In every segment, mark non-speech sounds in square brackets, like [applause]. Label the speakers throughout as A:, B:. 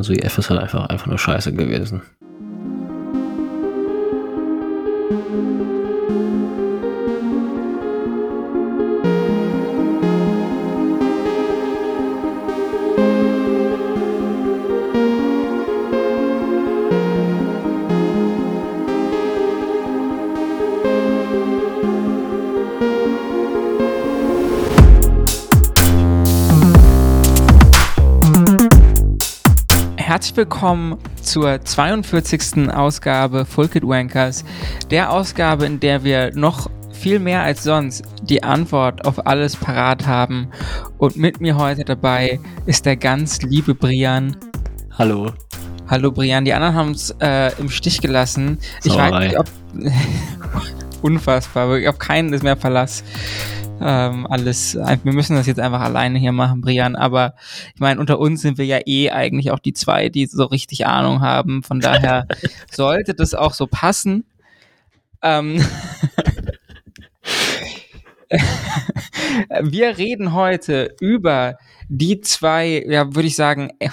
A: Also EF ist halt einfach, einfach nur scheiße gewesen.
B: Herzlich willkommen zur 42. Ausgabe Full Kid Wankers, der Ausgabe, in der wir noch viel mehr als sonst die Antwort auf alles parat haben. Und mit mir heute dabei ist der ganz liebe Brian.
A: Hallo.
B: Hallo Brian, die anderen haben uns äh, im Stich gelassen. Ich weiß nicht, ob. [laughs] Unfassbar, ich auf keinen ist mehr Verlass ähm, alles. Wir müssen das jetzt einfach alleine hier machen, Brian. Aber ich meine, unter uns sind wir ja eh eigentlich auch die zwei, die so richtig Ahnung haben. Von [laughs] daher sollte das auch so passen. Ähm [laughs] wir reden heute über die zwei, ja, würde ich sagen, äh,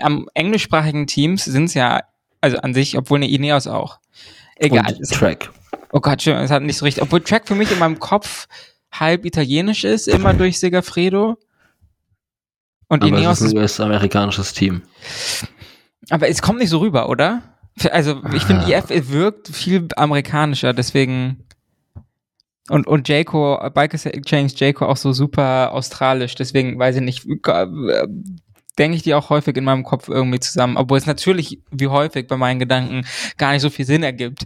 B: am englischsprachigen Teams sind es ja, also an sich, obwohl eine Ineos auch.
A: Egal. Und Track.
B: Oh Gott, schön, es hat nicht so richtig. Obwohl Track für mich in meinem Kopf halb italienisch ist, immer durch Segafredo.
A: Und aber Ineos es ist ein US-amerikanisches Team.
B: Aber es kommt nicht so rüber, oder? Also ich finde, IF wirkt viel amerikanischer, deswegen und, und Jayco, Bikers Exchange Jayco auch so super australisch, deswegen weiß ich nicht, denke ich die auch häufig in meinem Kopf irgendwie zusammen, obwohl es natürlich, wie häufig bei meinen Gedanken, gar nicht so viel Sinn ergibt.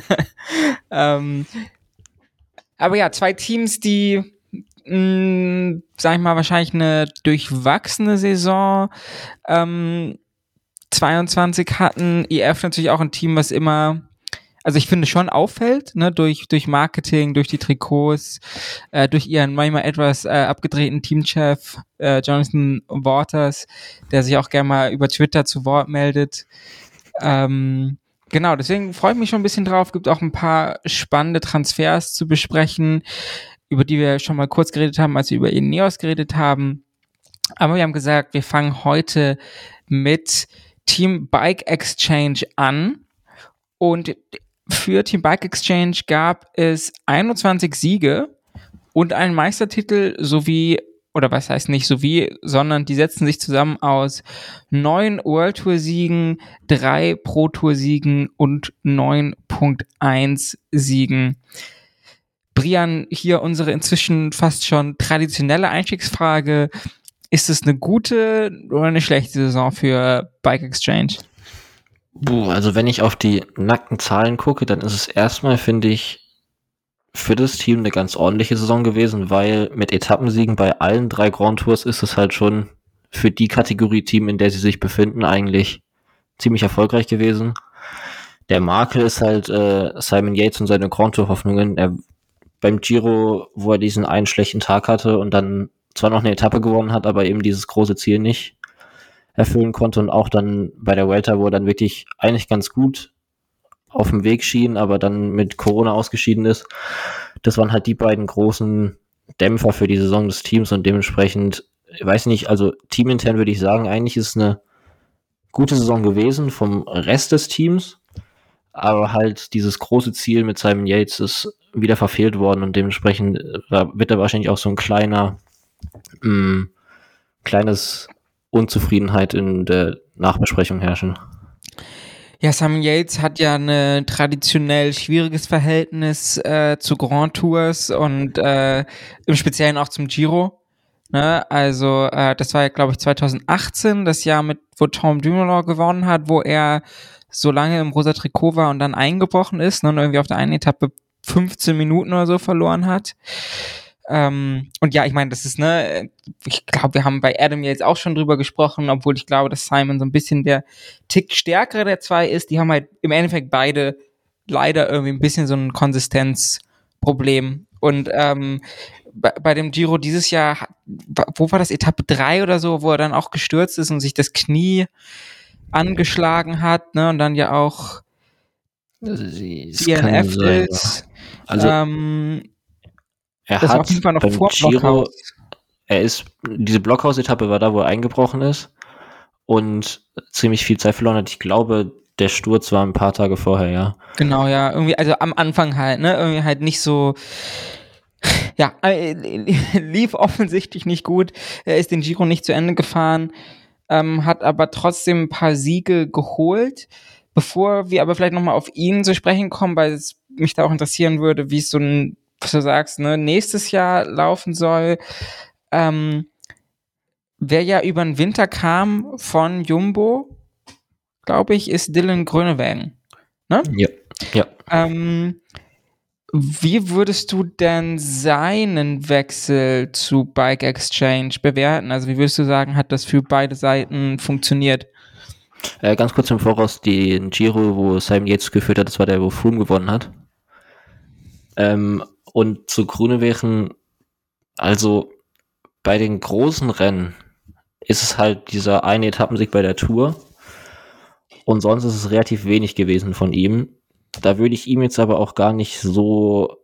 B: [laughs] ähm, aber ja, zwei Teams, die, mh, mm, sag ich mal, wahrscheinlich eine durchwachsene Saison ähm, 22 hatten. EF natürlich auch ein Team, was immer also ich finde schon auffällt, ne, durch, durch Marketing, durch die Trikots, äh, durch ihren manchmal etwas äh, abgedrehten Teamchef äh, Jonathan Waters, der sich auch gerne mal über Twitter zu Wort meldet. Ähm, Genau, deswegen freue ich mich schon ein bisschen drauf. Gibt auch ein paar spannende Transfers zu besprechen, über die wir schon mal kurz geredet haben, als wir über Ineos geredet haben. Aber wir haben gesagt, wir fangen heute mit Team Bike Exchange an. Und für Team Bike Exchange gab es 21 Siege und einen Meistertitel sowie oder was heißt nicht so wie, sondern die setzen sich zusammen aus neun World Tour Siegen, drei Pro Tour Siegen und 9.1 Siegen. Brian, hier unsere inzwischen fast schon traditionelle Einstiegsfrage. Ist es eine gute oder eine schlechte Saison für Bike Exchange?
A: Buh, also wenn ich auf die nackten Zahlen gucke, dann ist es erstmal, finde ich, für das Team eine ganz ordentliche Saison gewesen, weil mit Etappensiegen bei allen drei Grand Tours ist es halt schon für die Kategorie Team, in der sie sich befinden, eigentlich ziemlich erfolgreich gewesen. Der Makel ist halt äh, Simon Yates und seine Grand Tour Hoffnungen. Er, beim Giro, wo er diesen einen schlechten Tag hatte und dann zwar noch eine Etappe gewonnen hat, aber eben dieses große Ziel nicht erfüllen konnte und auch dann bei der Welter, wo er dann wirklich eigentlich ganz gut auf dem Weg schien, aber dann mit Corona ausgeschieden ist. Das waren halt die beiden großen Dämpfer für die Saison des Teams und dementsprechend, ich weiß nicht, also teamintern würde ich sagen, eigentlich ist es eine gute Saison gewesen vom Rest des Teams, aber halt dieses große Ziel mit Simon Yates ist wieder verfehlt worden und dementsprechend äh, wird da wahrscheinlich auch so ein kleiner, mh, mm, kleines Unzufriedenheit in der Nachbesprechung herrschen.
B: Ja, Simon Yates hat ja ein traditionell schwieriges Verhältnis äh, zu Grand Tours und äh, im Speziellen auch zum Giro. Ne? Also äh, das war ja, glaube ich, 2018, das Jahr, mit wo Tom Dumoulin gewonnen hat, wo er so lange im rosa Trikot war und dann eingebrochen ist ne? und irgendwie auf der einen Etappe 15 Minuten oder so verloren hat. Ähm, und ja, ich meine, das ist, ne, ich glaube, wir haben bei Adam jetzt auch schon drüber gesprochen, obwohl ich glaube, dass Simon so ein bisschen der Tick stärkere der zwei ist. Die haben halt im Endeffekt beide leider irgendwie ein bisschen so ein Konsistenzproblem. Und ähm, bei, bei dem Giro dieses Jahr, wo war das, Etappe drei oder so, wo er dann auch gestürzt ist und sich das Knie angeschlagen hat, ne, und dann ja auch
A: DNF ist. Also, ähm, er das hat auf jeden Fall noch vor Giro, er ist, diese Blockhaus-Etappe war da, wo er eingebrochen ist. und ziemlich viel Zeit verloren hat. Ich glaube, der Sturz war ein paar Tage vorher, ja.
B: Genau, ja. Irgendwie, also am Anfang halt, ne? Irgendwie halt nicht so. Ja, äh, [laughs] lief offensichtlich nicht gut. Er ist den Giro nicht zu Ende gefahren, ähm, hat aber trotzdem ein paar Siege geholt. Bevor wir aber vielleicht nochmal auf ihn zu sprechen kommen, weil es mich da auch interessieren würde, wie es so ein, was du sagst, ne, nächstes Jahr laufen soll. Ähm, wer ja über den Winter kam von Jumbo, glaube ich, ist Dylan Grönewagen.
A: Ne? Ja. ja.
B: Ähm, wie würdest du denn seinen Wechsel zu Bike Exchange bewerten? Also wie würdest du sagen, hat das für beide Seiten funktioniert?
A: Äh, ganz kurz im Voraus, den Giro, wo Simon Yates geführt hat, das war der, wo Froome gewonnen hat. Ähm, und zu Grunewegen, also bei den großen Rennen ist es halt dieser eine Etappensieg bei der Tour. Und sonst ist es relativ wenig gewesen von ihm. Da würde ich ihm jetzt aber auch gar nicht so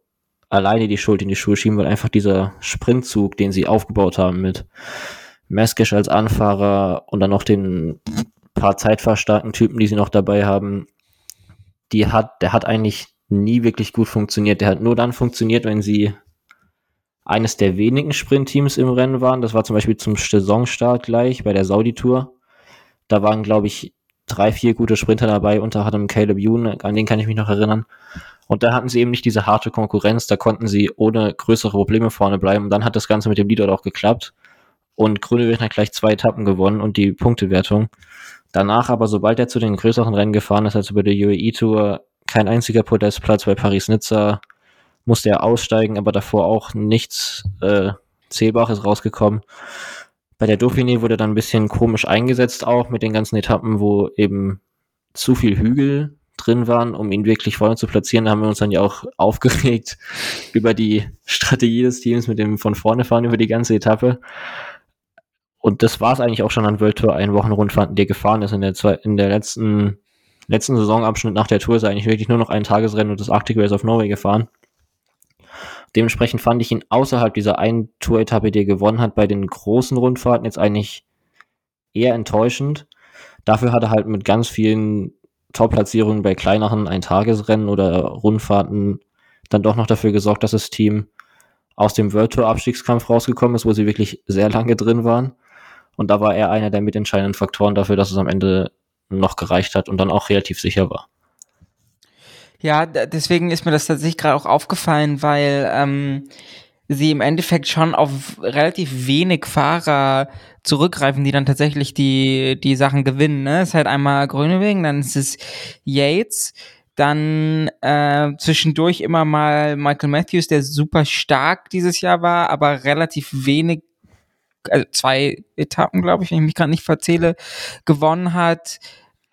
A: alleine die Schuld in die Schuhe schieben, weil einfach dieser Sprintzug, den sie aufgebaut haben mit Meskisch als Anfahrer und dann noch den paar zeitfahrstarken Typen, die sie noch dabei haben, die hat, der hat eigentlich nie wirklich gut funktioniert. Der hat nur dann funktioniert, wenn sie eines der wenigen Sprintteams im Rennen waren. Das war zum Beispiel zum Saisonstart gleich bei der Saudi-Tour. Da waren, glaube ich, drei, vier gute Sprinter dabei, unter anderem Caleb Youn, an den kann ich mich noch erinnern. Und da hatten sie eben nicht diese harte Konkurrenz, da konnten sie ohne größere Probleme vorne bleiben. Und dann hat das Ganze mit dem Leader auch geklappt. Und Grünewegen hat gleich zwei Etappen gewonnen und die Punktewertung. Danach aber, sobald er zu den größeren Rennen gefahren ist, also bei der UAE Tour, kein einziger Podestplatz bei Paris-Nizza, musste er aussteigen, aber davor auch nichts äh, Zählbares rausgekommen. Bei der Dauphiné wurde dann ein bisschen komisch eingesetzt auch mit den ganzen Etappen, wo eben zu viel Hügel drin waren, um ihn wirklich vorne zu platzieren. Da haben wir uns dann ja auch [laughs] aufgeregt über die Strategie des Teams mit dem von vorne fahren über die ganze Etappe. Und das war es eigentlich auch schon an World Tour ein Wochenrundfahrten, der gefahren ist. In der, zwei, in der letzten, letzten Saisonabschnitt nach der Tour ist er eigentlich wirklich nur noch ein Tagesrennen und das Arctic Race of Norway gefahren. Dementsprechend fand ich ihn außerhalb dieser einen Tour-Etappe, die er gewonnen hat, bei den großen Rundfahrten jetzt eigentlich eher enttäuschend. Dafür hat er halt mit ganz vielen Top-Platzierungen bei kleineren Eintagesrennen oder Rundfahrten dann doch noch dafür gesorgt, dass das Team aus dem World Tour Abstiegskampf rausgekommen ist, wo sie wirklich sehr lange drin waren. Und da war er einer der mitentscheidenden Faktoren dafür, dass es am Ende noch gereicht hat und dann auch relativ sicher war.
B: Ja, deswegen ist mir das tatsächlich gerade auch aufgefallen, weil ähm, sie im Endeffekt schon auf relativ wenig Fahrer zurückgreifen, die dann tatsächlich die, die Sachen gewinnen. Ne? Es ist halt einmal Grönewegen, dann ist es Yates, dann äh, zwischendurch immer mal Michael Matthews, der super stark dieses Jahr war, aber relativ wenig, also zwei Etappen, glaube ich, wenn ich mich gerade nicht verzähle, gewonnen hat.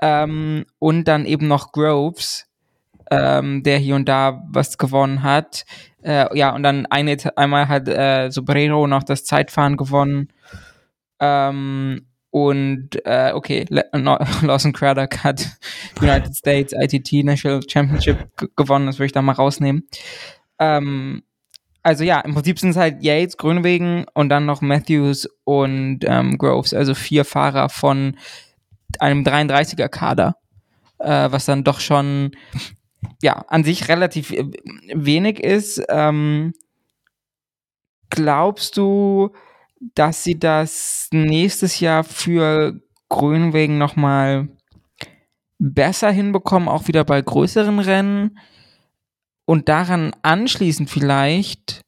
B: Ähm, und dann eben noch Groves, ähm, der hier und da was gewonnen hat. Äh, ja, und dann eine, einmal hat äh, Sobrero noch das Zeitfahren gewonnen. Ähm, und äh, okay, no, [laughs] Lawson Craddock hat [laughs] United States ITT National Championship gewonnen, das würde ich da mal rausnehmen. Ähm, also ja, im Prinzip sind es halt Yates, Grünwegen und dann noch Matthews und ähm, Groves, also vier Fahrer von einem 33er Kader, äh, was dann doch schon ja, an sich relativ äh, wenig ist. Ähm, glaubst du, dass sie das nächstes Jahr für Grünwegen nochmal besser hinbekommen, auch wieder bei größeren Rennen? Und daran anschließend vielleicht,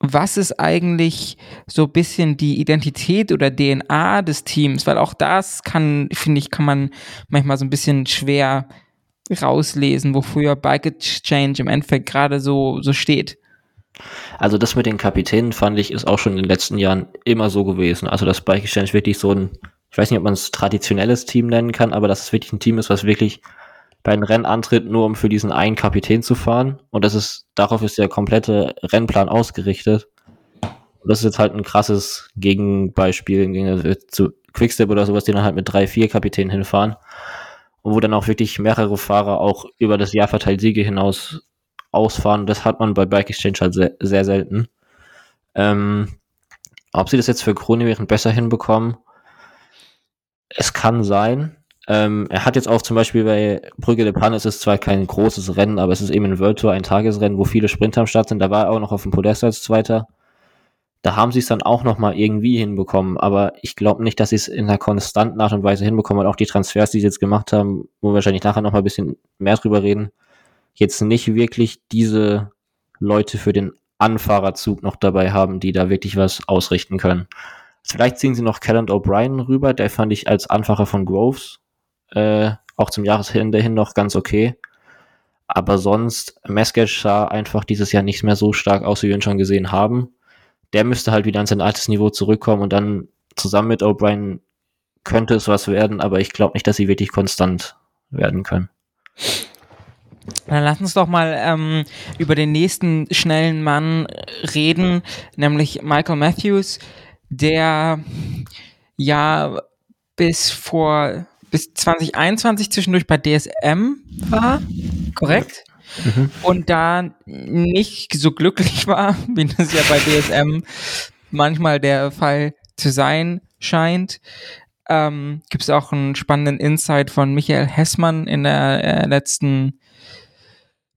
B: was ist eigentlich so ein bisschen die Identität oder DNA des Teams? Weil auch das kann, finde ich, kann man manchmal so ein bisschen schwer rauslesen, wofür Bike Exchange im Endeffekt gerade so, so steht.
A: Also das mit den Kapitänen fand ich ist auch schon in den letzten Jahren immer so gewesen. Also dass Bike Exchange wirklich so ein, ich weiß nicht, ob man es traditionelles Team nennen kann, aber dass es wirklich ein Team ist, was wirklich bei einem Rennen antritt, nur um für diesen einen Kapitän zu fahren. Und das ist, darauf ist der komplette Rennplan ausgerichtet. Und das ist jetzt halt ein krasses Gegenbeispiel zu Quickstep oder sowas, die dann halt mit drei, vier Kapitänen hinfahren und wo dann auch wirklich mehrere Fahrer auch über das Jahr verteilt Siege hinaus ausfahren. Das hat man bei Bike Exchange halt sehr, sehr selten. Ähm, ob sie das jetzt für Kronewegen besser hinbekommen, Es kann sein. Ähm, er hat jetzt auch zum Beispiel bei Brügge de Panne, es ist zwar kein großes Rennen, aber es ist eben ein World Tour, ein Tagesrennen, wo viele Sprinter am Start sind. Da war er auch noch auf dem Podest als Zweiter. Da haben sie es dann auch noch mal irgendwie hinbekommen, aber ich glaube nicht, dass sie es in einer konstanten Art und Weise hinbekommen. Und auch die Transfers, die sie jetzt gemacht haben, wo wir wahrscheinlich nachher noch mal ein bisschen mehr drüber reden, jetzt nicht wirklich diese Leute für den Anfahrerzug noch dabei haben, die da wirklich was ausrichten können. Vielleicht ziehen sie noch Callan O'Brien rüber, der fand ich als Anfahrer von Groves äh, auch zum Jahresende hin noch ganz okay. Aber sonst, Mesketch sah einfach dieses Jahr nicht mehr so stark aus, wie wir ihn schon gesehen haben. Der müsste halt wieder an sein altes Niveau zurückkommen und dann zusammen mit O'Brien könnte es was werden, aber ich glaube nicht, dass sie wirklich konstant werden können.
B: Dann lass uns doch mal ähm, über den nächsten schnellen Mann reden, nämlich Michael Matthews, der ja bis vor bis 2021 zwischendurch bei DSM war, korrekt? Mhm. Und da nicht so glücklich war, [laughs] wie das ja bei DSM manchmal der Fall zu sein scheint. Ähm, Gibt es auch einen spannenden Insight von Michael Hessmann in der äh, letzten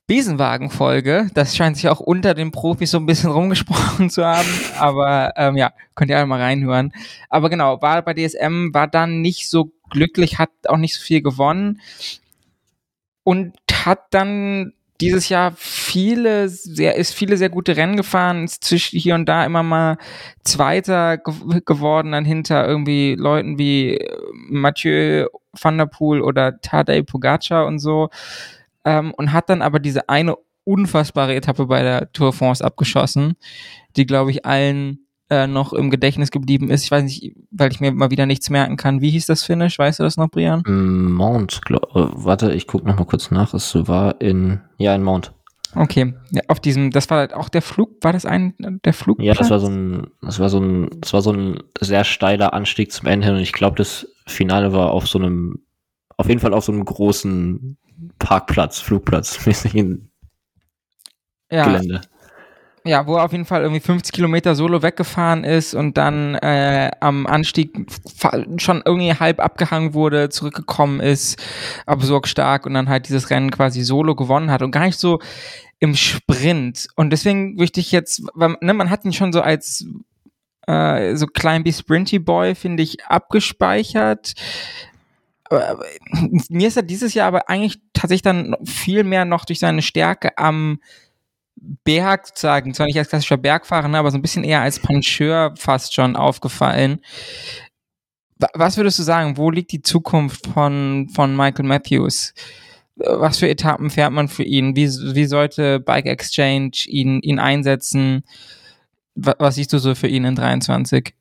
B: Besenwagen-Folge. Das scheint sich auch unter den Profis so ein bisschen [laughs] rumgesprochen zu haben. Aber ähm, ja, könnt ihr alle mal reinhören. Aber genau, war bei DSM, war dann nicht so glücklich, hat auch nicht so viel gewonnen. Und hat dann dieses Jahr viele, sehr, ist viele sehr gute Rennen gefahren, ist zwischen hier und da immer mal Zweiter ge geworden, dann hinter irgendwie Leuten wie Mathieu van der Poel oder Tadej Pogacar und so ähm, und hat dann aber diese eine unfassbare Etappe bei der Tour France abgeschossen, die, glaube ich, allen äh, noch im Gedächtnis geblieben ist. Ich weiß nicht, weil ich mir mal wieder nichts merken kann. Wie hieß das Finish? Weißt du das noch, Brian?
A: Mount, glaub, äh, warte, ich gucke noch mal kurz nach. Es war in, ja, in Mount.
B: Okay, ja, auf diesem, das war halt auch der Flug, war das ein, der Flug?
A: Ja, das war so ein, das war so ein, das war so ein sehr steiler Anstieg zum Ende hin und ich glaube, das Finale war auf so einem, auf jeden Fall auf so einem großen Parkplatz, Flugplatz, mäßigen
B: ja. Gelände. Ja, wo er auf jeden Fall irgendwie 50 Kilometer solo weggefahren ist und dann äh, am Anstieg schon irgendwie halb abgehangen wurde, zurückgekommen ist, absurd stark und dann halt dieses Rennen quasi solo gewonnen hat und gar nicht so im Sprint. Und deswegen möchte ich jetzt, weil, ne, man hat ihn schon so als äh, so klein wie Sprinty Boy, finde ich, abgespeichert mir ist er dieses Jahr aber eigentlich tatsächlich dann viel mehr noch durch seine Stärke am Berg sozusagen, zwar nicht als klassischer Bergfahrer, ne, aber so ein bisschen eher als Pancheur fast schon aufgefallen. Was würdest du sagen, wo liegt die Zukunft von, von Michael Matthews? Was für Etappen fährt man für ihn? Wie, wie sollte Bike Exchange ihn, ihn einsetzen? Was siehst du so für ihn in 23?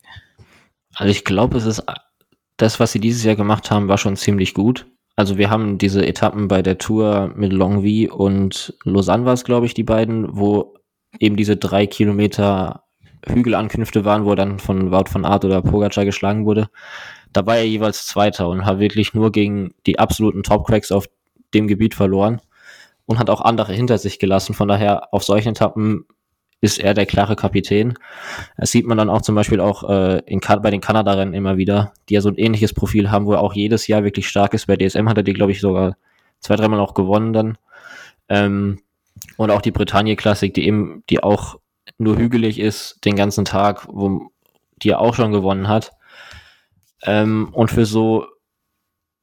A: Also ich glaube, es ist das, was sie dieses Jahr gemacht haben, war schon ziemlich gut. Also wir haben diese Etappen bei der Tour mit Longwy und Lausanne war es, glaube ich, die beiden, wo eben diese drei Kilometer Hügelankünfte waren, wo er dann von Wout von Art oder Pogacar geschlagen wurde. Da war er jeweils Zweiter und hat wirklich nur gegen die absoluten Top-Cracks auf dem Gebiet verloren und hat auch andere hinter sich gelassen. Von daher auf solchen Etappen ist er der klare Kapitän. Das sieht man dann auch zum Beispiel auch äh, in, bei den Kanada-Rennen immer wieder, die ja so ein ähnliches Profil haben, wo er auch jedes Jahr wirklich stark ist. Bei DSM hat er die, glaube ich, sogar zwei, dreimal auch gewonnen dann. Ähm, und auch die Bretagne-Klassik, die eben, die auch nur hügelig ist den ganzen Tag, wo die er auch schon gewonnen hat. Ähm, und für so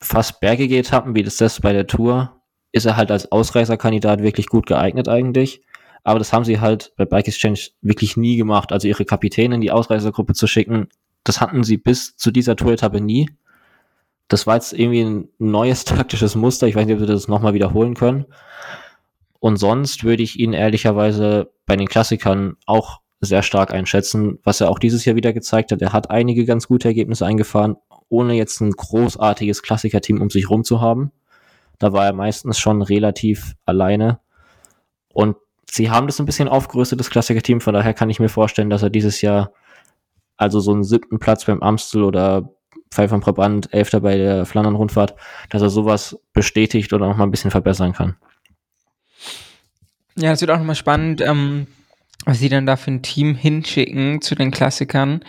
A: fast bergige Etappen, wie das das bei der Tour, ist er halt als Ausreißerkandidat wirklich gut geeignet eigentlich. Aber das haben sie halt bei Bike Exchange wirklich nie gemacht. Also ihre Kapitäne in die Ausreisergruppe zu schicken, das hatten sie bis zu dieser Tour-Etappe nie. Das war jetzt irgendwie ein neues [laughs] taktisches Muster. Ich weiß nicht, ob sie das nochmal wiederholen können. Und sonst würde ich ihn ehrlicherweise bei den Klassikern auch sehr stark einschätzen, was er auch dieses Jahr wieder gezeigt hat. Er hat einige ganz gute Ergebnisse eingefahren, ohne jetzt ein großartiges Klassikerteam um sich rum zu haben. Da war er meistens schon relativ alleine. Und sie haben das ein bisschen aufgerüstet, das Klassiker-Team, von daher kann ich mir vorstellen, dass er dieses Jahr also so einen siebten Platz beim Amstel oder Pfeiffer von Brabant, Elfter bei der Flandern-Rundfahrt, dass er sowas bestätigt oder noch mal ein bisschen verbessern kann.
B: Ja, das wird auch nochmal spannend, ähm, was sie dann da für ein Team hinschicken zu den Klassikern.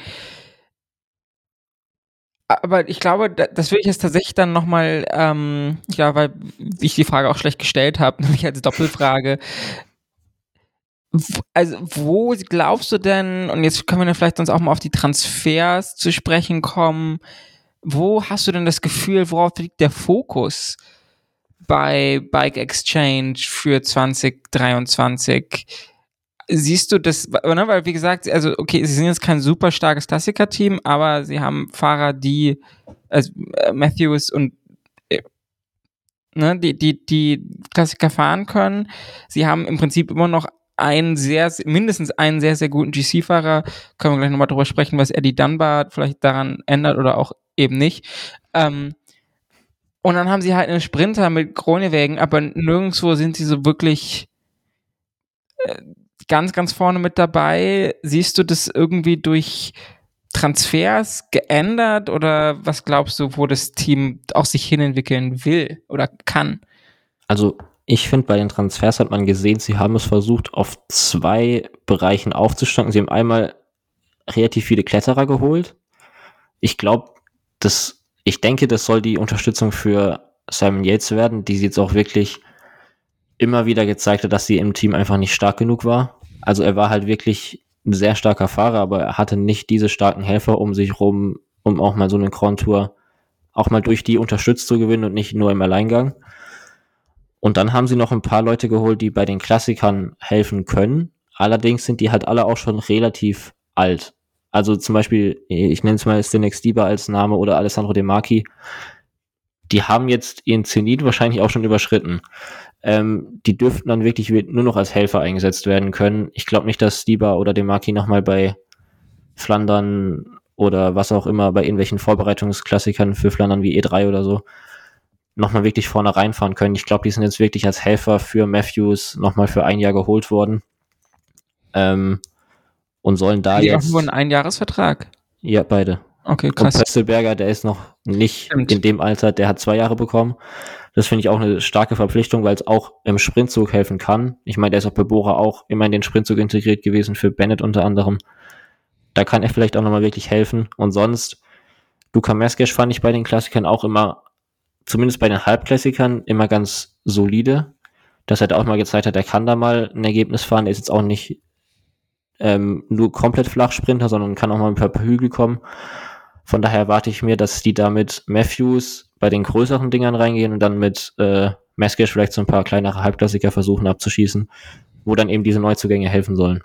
B: aber ich glaube, das würde ich jetzt tatsächlich dann nochmal, ähm, ja, weil ich die Frage auch schlecht gestellt habe, [laughs] nämlich als Doppelfrage. Also, wo glaubst du denn, und jetzt können wir vielleicht sonst auch mal auf die Transfers zu sprechen kommen, wo hast du denn das Gefühl, worauf liegt der Fokus bei Bike Exchange für 2023? Siehst du das, ne, weil wie gesagt, also okay, sie sind jetzt kein super starkes Klassiker-Team, aber sie haben Fahrer, die also Matthews und äh, ne, die, die, die Klassiker fahren können. Sie haben im Prinzip immer noch einen sehr, mindestens einen sehr, sehr guten GC-Fahrer. Können wir gleich nochmal drüber sprechen, was Eddie Dunbar vielleicht daran ändert oder auch eben nicht. Ähm, und dann haben sie halt einen Sprinter mit Kronewägen, aber nirgendwo sind sie so wirklich äh, ganz, ganz vorne mit dabei. Siehst du das irgendwie durch Transfers geändert oder was glaubst du, wo das Team auch sich hinentwickeln will oder kann?
A: Also ich finde, bei den Transfers hat man gesehen, sie haben es versucht, auf zwei Bereichen aufzustocken. Sie haben einmal relativ viele Kletterer geholt. Ich glaube, das, ich denke, das soll die Unterstützung für Simon Yates werden, die sie jetzt auch wirklich immer wieder gezeigt hat, dass sie im Team einfach nicht stark genug war. Also er war halt wirklich ein sehr starker Fahrer, aber er hatte nicht diese starken Helfer um sich rum, um auch mal so eine Grand Tour auch mal durch die unterstützt zu gewinnen und nicht nur im Alleingang. Und dann haben sie noch ein paar Leute geholt, die bei den Klassikern helfen können. Allerdings sind die halt alle auch schon relativ alt. Also zum Beispiel, ich nenne es mal Stinex Dieber als Name oder Alessandro De Marchi. Die haben jetzt ihren Zenit wahrscheinlich auch schon überschritten. Ähm, die dürften dann wirklich nur noch als Helfer eingesetzt werden können. Ich glaube nicht, dass Dieber oder De Marchi nochmal bei Flandern oder was auch immer, bei irgendwelchen Vorbereitungsklassikern für Flandern wie E3 oder so, nochmal wirklich vorne reinfahren können. Ich glaube, die sind jetzt wirklich als Helfer für Matthews nochmal für ein Jahr geholt worden. Ähm, und sollen da
B: die
A: jetzt.
B: auch nur einen Einjahresvertrag?
A: Ja, beide.
B: Okay, krass.
A: Und Pöstelberger, der ist noch nicht Stimmt. in dem Alter, der hat zwei Jahre bekommen. Das finde ich auch eine starke Verpflichtung, weil es auch im Sprintzug helfen kann. Ich meine, der ist auch bei Bora auch immer in den Sprintzug integriert gewesen, für Bennett unter anderem. Da kann er vielleicht auch nochmal wirklich helfen. Und sonst, Luka Meskesch fand ich bei den Klassikern auch immer, zumindest bei den Halbklassikern, immer ganz solide. Dass er da auch mal gezeigt hat, er kann da mal ein Ergebnis fahren. Er ist jetzt auch nicht ähm, nur komplett Flachsprinter, sondern kann auch mal ein paar Hügel kommen. Von daher erwarte ich mir, dass die da mit Matthews bei den größeren Dingern reingehen und dann mit äh, Meskish vielleicht so ein paar kleinere Halbklassiker versuchen abzuschießen, wo dann eben diese Neuzugänge helfen sollen.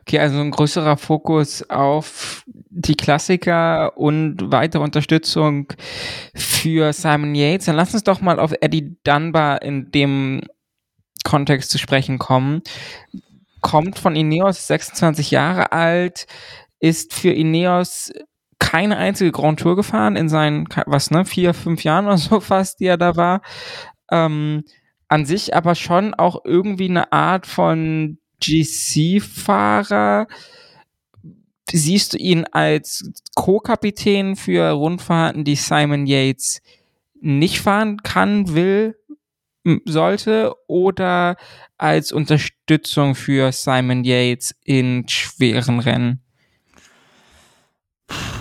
B: Okay, also ein größerer Fokus auf die Klassiker und weitere Unterstützung für Simon Yates. Dann lass uns doch mal auf Eddie Dunbar in dem Kontext zu sprechen kommen kommt von Ineos, 26 Jahre alt, ist für Ineos keine einzige Grand Tour gefahren in seinen, was, ne, vier, fünf Jahren oder so fast, die er da war. Ähm, an sich aber schon auch irgendwie eine Art von GC-Fahrer. Siehst du ihn als Co-Kapitän für Rundfahrten, die Simon Yates nicht fahren kann, will, sollte oder als Unterstützung für Simon Yates in schweren Rennen?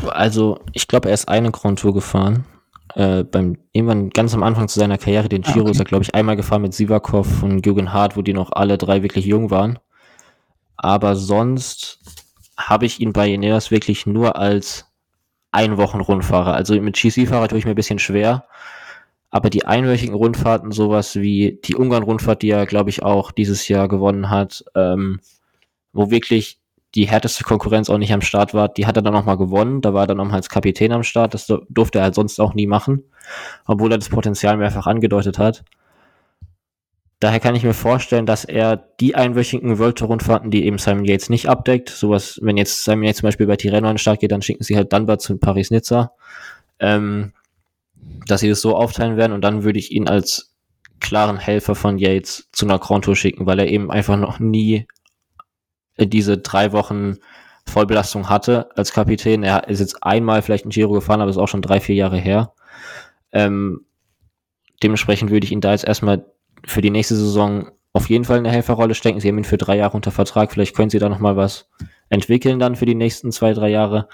A: Also, ich glaube, er ist eine Grand Tour gefahren. Äh, beim irgendwann ganz am Anfang zu seiner Karriere, den Giro, okay. ist er, glaube ich, einmal gefahren mit Sivakov und Jürgen Hart, wo die noch alle drei wirklich jung waren. Aber sonst habe ich ihn bei Ineos wirklich nur als Einwochen-Rundfahrer. Also mit GC-Fahrer tue ich mir ein bisschen schwer. Aber die einwöchigen Rundfahrten, sowas wie die Ungarn-Rundfahrt, die er, glaube ich, auch dieses Jahr gewonnen hat, ähm, wo wirklich die härteste Konkurrenz auch nicht am Start war, die hat er dann nochmal gewonnen. Da war er dann nochmal als Kapitän am Start. Das durfte er halt sonst auch nie machen, obwohl er das Potenzial mehrfach angedeutet hat. Daher kann ich mir vorstellen, dass er die einwöchigen World Rundfahrten, die eben Simon Yates nicht abdeckt, sowas, wenn jetzt Simon Yates zum Beispiel bei Tirreno an den Start geht, dann schicken sie halt Dunbar zu Paris-Nizza. Ähm, dass sie das so aufteilen werden und dann würde ich ihn als klaren Helfer von Yates zu einer Grand Tour schicken, weil er eben einfach noch nie diese drei Wochen Vollbelastung hatte als Kapitän. Er ist jetzt einmal vielleicht ein Giro gefahren, aber ist auch schon drei, vier Jahre her. Ähm, dementsprechend würde ich ihn da jetzt erstmal für die nächste Saison auf jeden Fall eine Helferrolle stecken. Sie haben ihn für drei Jahre unter Vertrag. Vielleicht können sie da noch mal was entwickeln dann für die nächsten zwei, drei Jahre.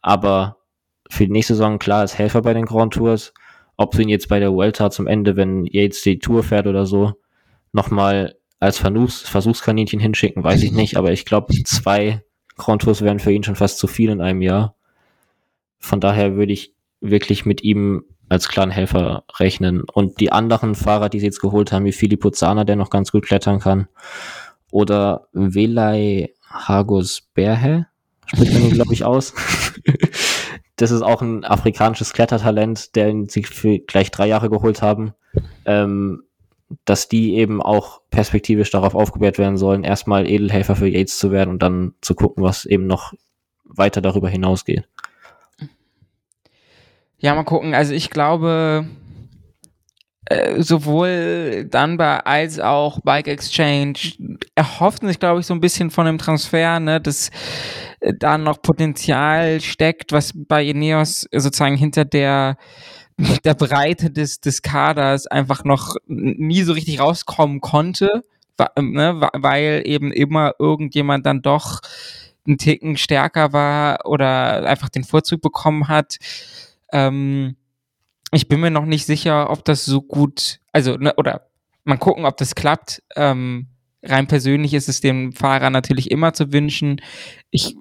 A: Aber für die nächste Saison klar als Helfer bei den Grand Tours. Ob sie ihn jetzt bei der Vuelta zum Ende, wenn Yates die Tour fährt oder so, nochmal als Versuchs Versuchskaninchen hinschicken, weiß ich nicht, aber ich glaube, zwei Grand Tours wären für ihn schon fast zu viel in einem Jahr. Von daher würde ich wirklich mit ihm als klaren Helfer rechnen. Und die anderen Fahrer, die sie jetzt geholt haben, wie Filippo Zana, der noch ganz gut klettern kann, oder Velay Hagos Berhe, spricht man ihn, glaube ich, aus. [laughs] das ist auch ein afrikanisches Klettertalent, der sie für gleich drei Jahre geholt haben. Ähm, dass die eben auch perspektivisch darauf aufgebaut werden sollen, erstmal Edelhelfer für Yates zu werden und dann zu gucken, was eben noch weiter darüber hinausgeht.
B: Ja, mal gucken. Also ich glaube, äh, sowohl Dunbar als auch Bike Exchange erhofften sich, glaube ich, so ein bisschen von dem Transfer, ne, dass äh, da noch Potenzial steckt, was bei Ineos sozusagen hinter der [laughs] der Breite des, des Kaders einfach noch nie so richtig rauskommen konnte, ne, weil eben immer irgendjemand dann doch einen Ticken stärker war oder einfach den Vorzug bekommen hat. Ähm, ich bin mir noch nicht sicher, ob das so gut, also, ne, oder mal gucken, ob das klappt. Ähm, rein persönlich ist es dem Fahrer natürlich immer zu wünschen. Ich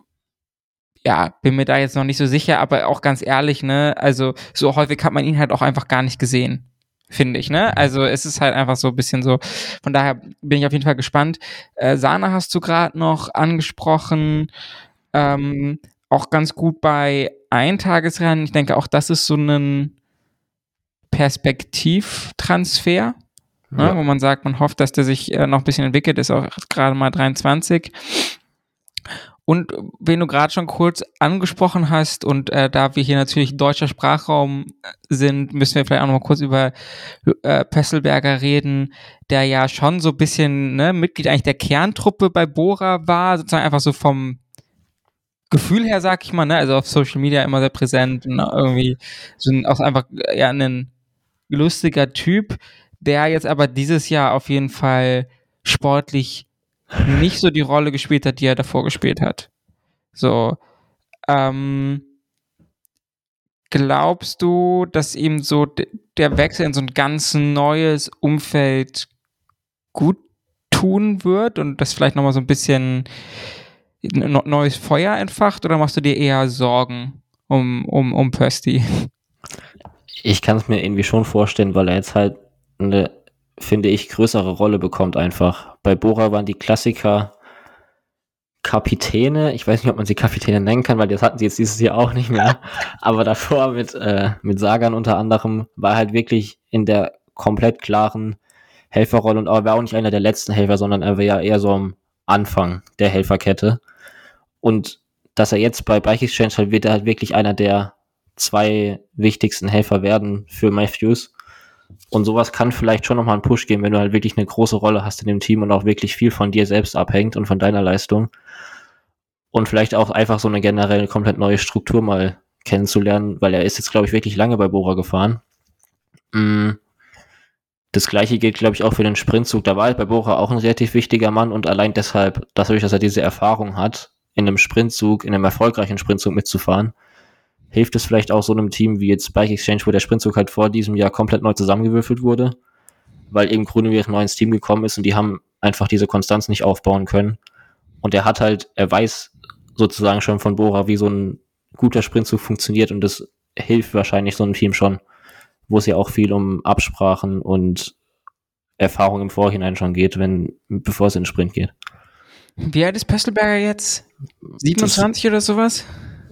B: ja, bin mir da jetzt noch nicht so sicher, aber auch ganz ehrlich, ne, also so häufig hat man ihn halt auch einfach gar nicht gesehen, finde ich, ne? Also es ist halt einfach so ein bisschen so. Von daher bin ich auf jeden Fall gespannt. Äh, Sana hast du gerade noch angesprochen, ähm, auch ganz gut bei Eintagesrennen. Ich denke, auch das ist so ein Perspektivtransfer. Ne, ja. wo man sagt, man hofft, dass der sich äh, noch ein bisschen entwickelt, ist auch gerade mal 23. Und wen du gerade schon kurz angesprochen hast, und äh, da wir hier natürlich deutscher Sprachraum sind, müssen wir vielleicht auch noch mal kurz über äh, Pesselberger reden, der ja schon so ein bisschen ne, Mitglied eigentlich der Kerntruppe bei Bora war, sozusagen einfach so vom Gefühl her, sag ich mal, ne, also auf Social Media immer sehr präsent und irgendwie so ein, auch einfach ja ein lustiger Typ, der jetzt aber dieses Jahr auf jeden Fall sportlich nicht so die Rolle gespielt hat, die er davor gespielt hat. So, ähm, glaubst du, dass ihm so der Wechsel in so ein ganz neues Umfeld gut tun wird und das vielleicht nochmal so ein bisschen neues Feuer entfacht oder machst du dir eher Sorgen um, um, um Pösti?
A: Ich kann es mir irgendwie schon vorstellen, weil er jetzt halt eine finde ich, größere Rolle bekommt einfach. Bei Bora waren die Klassiker Kapitäne, ich weiß nicht, ob man sie Kapitäne nennen kann, weil das hatten sie jetzt dieses Jahr auch nicht mehr. [laughs] Aber davor mit, äh, mit Sagan unter anderem war halt wirklich in der komplett klaren Helferrolle und er war auch nicht einer der letzten Helfer, sondern er war ja eher so am Anfang der Helferkette. Und dass er jetzt bei Bike Exchange halt wird er halt wirklich einer der zwei wichtigsten Helfer werden für Matthews. Und sowas kann vielleicht schon nochmal einen Push geben, wenn du halt wirklich eine große Rolle hast in dem Team und auch wirklich viel von dir selbst abhängt und von deiner Leistung. Und vielleicht auch einfach so eine generell komplett neue Struktur mal kennenzulernen, weil er ist jetzt, glaube ich, wirklich lange bei Bora gefahren. Mm. Das gleiche gilt, glaube ich, auch für den Sprintzug. Da war halt bei Bora auch ein relativ wichtiger Mann und allein deshalb, dadurch, dass er diese Erfahrung hat, in einem Sprintzug, in einem erfolgreichen Sprintzug mitzufahren, hilft es vielleicht auch so einem Team wie jetzt Bike Exchange, wo der Sprintzug halt vor diesem Jahr komplett neu zusammengewürfelt wurde, weil eben Gruneweg neu ins Team gekommen ist und die haben einfach diese Konstanz nicht aufbauen können. Und er hat halt, er weiß sozusagen schon von Bora, wie so ein guter Sprintzug funktioniert und das hilft wahrscheinlich so einem Team schon, wo es ja auch viel um Absprachen und Erfahrung im Vorhinein schon geht, wenn, bevor es in den Sprint geht.
B: Wie alt ist Pestelberger jetzt? 27 das, oder sowas?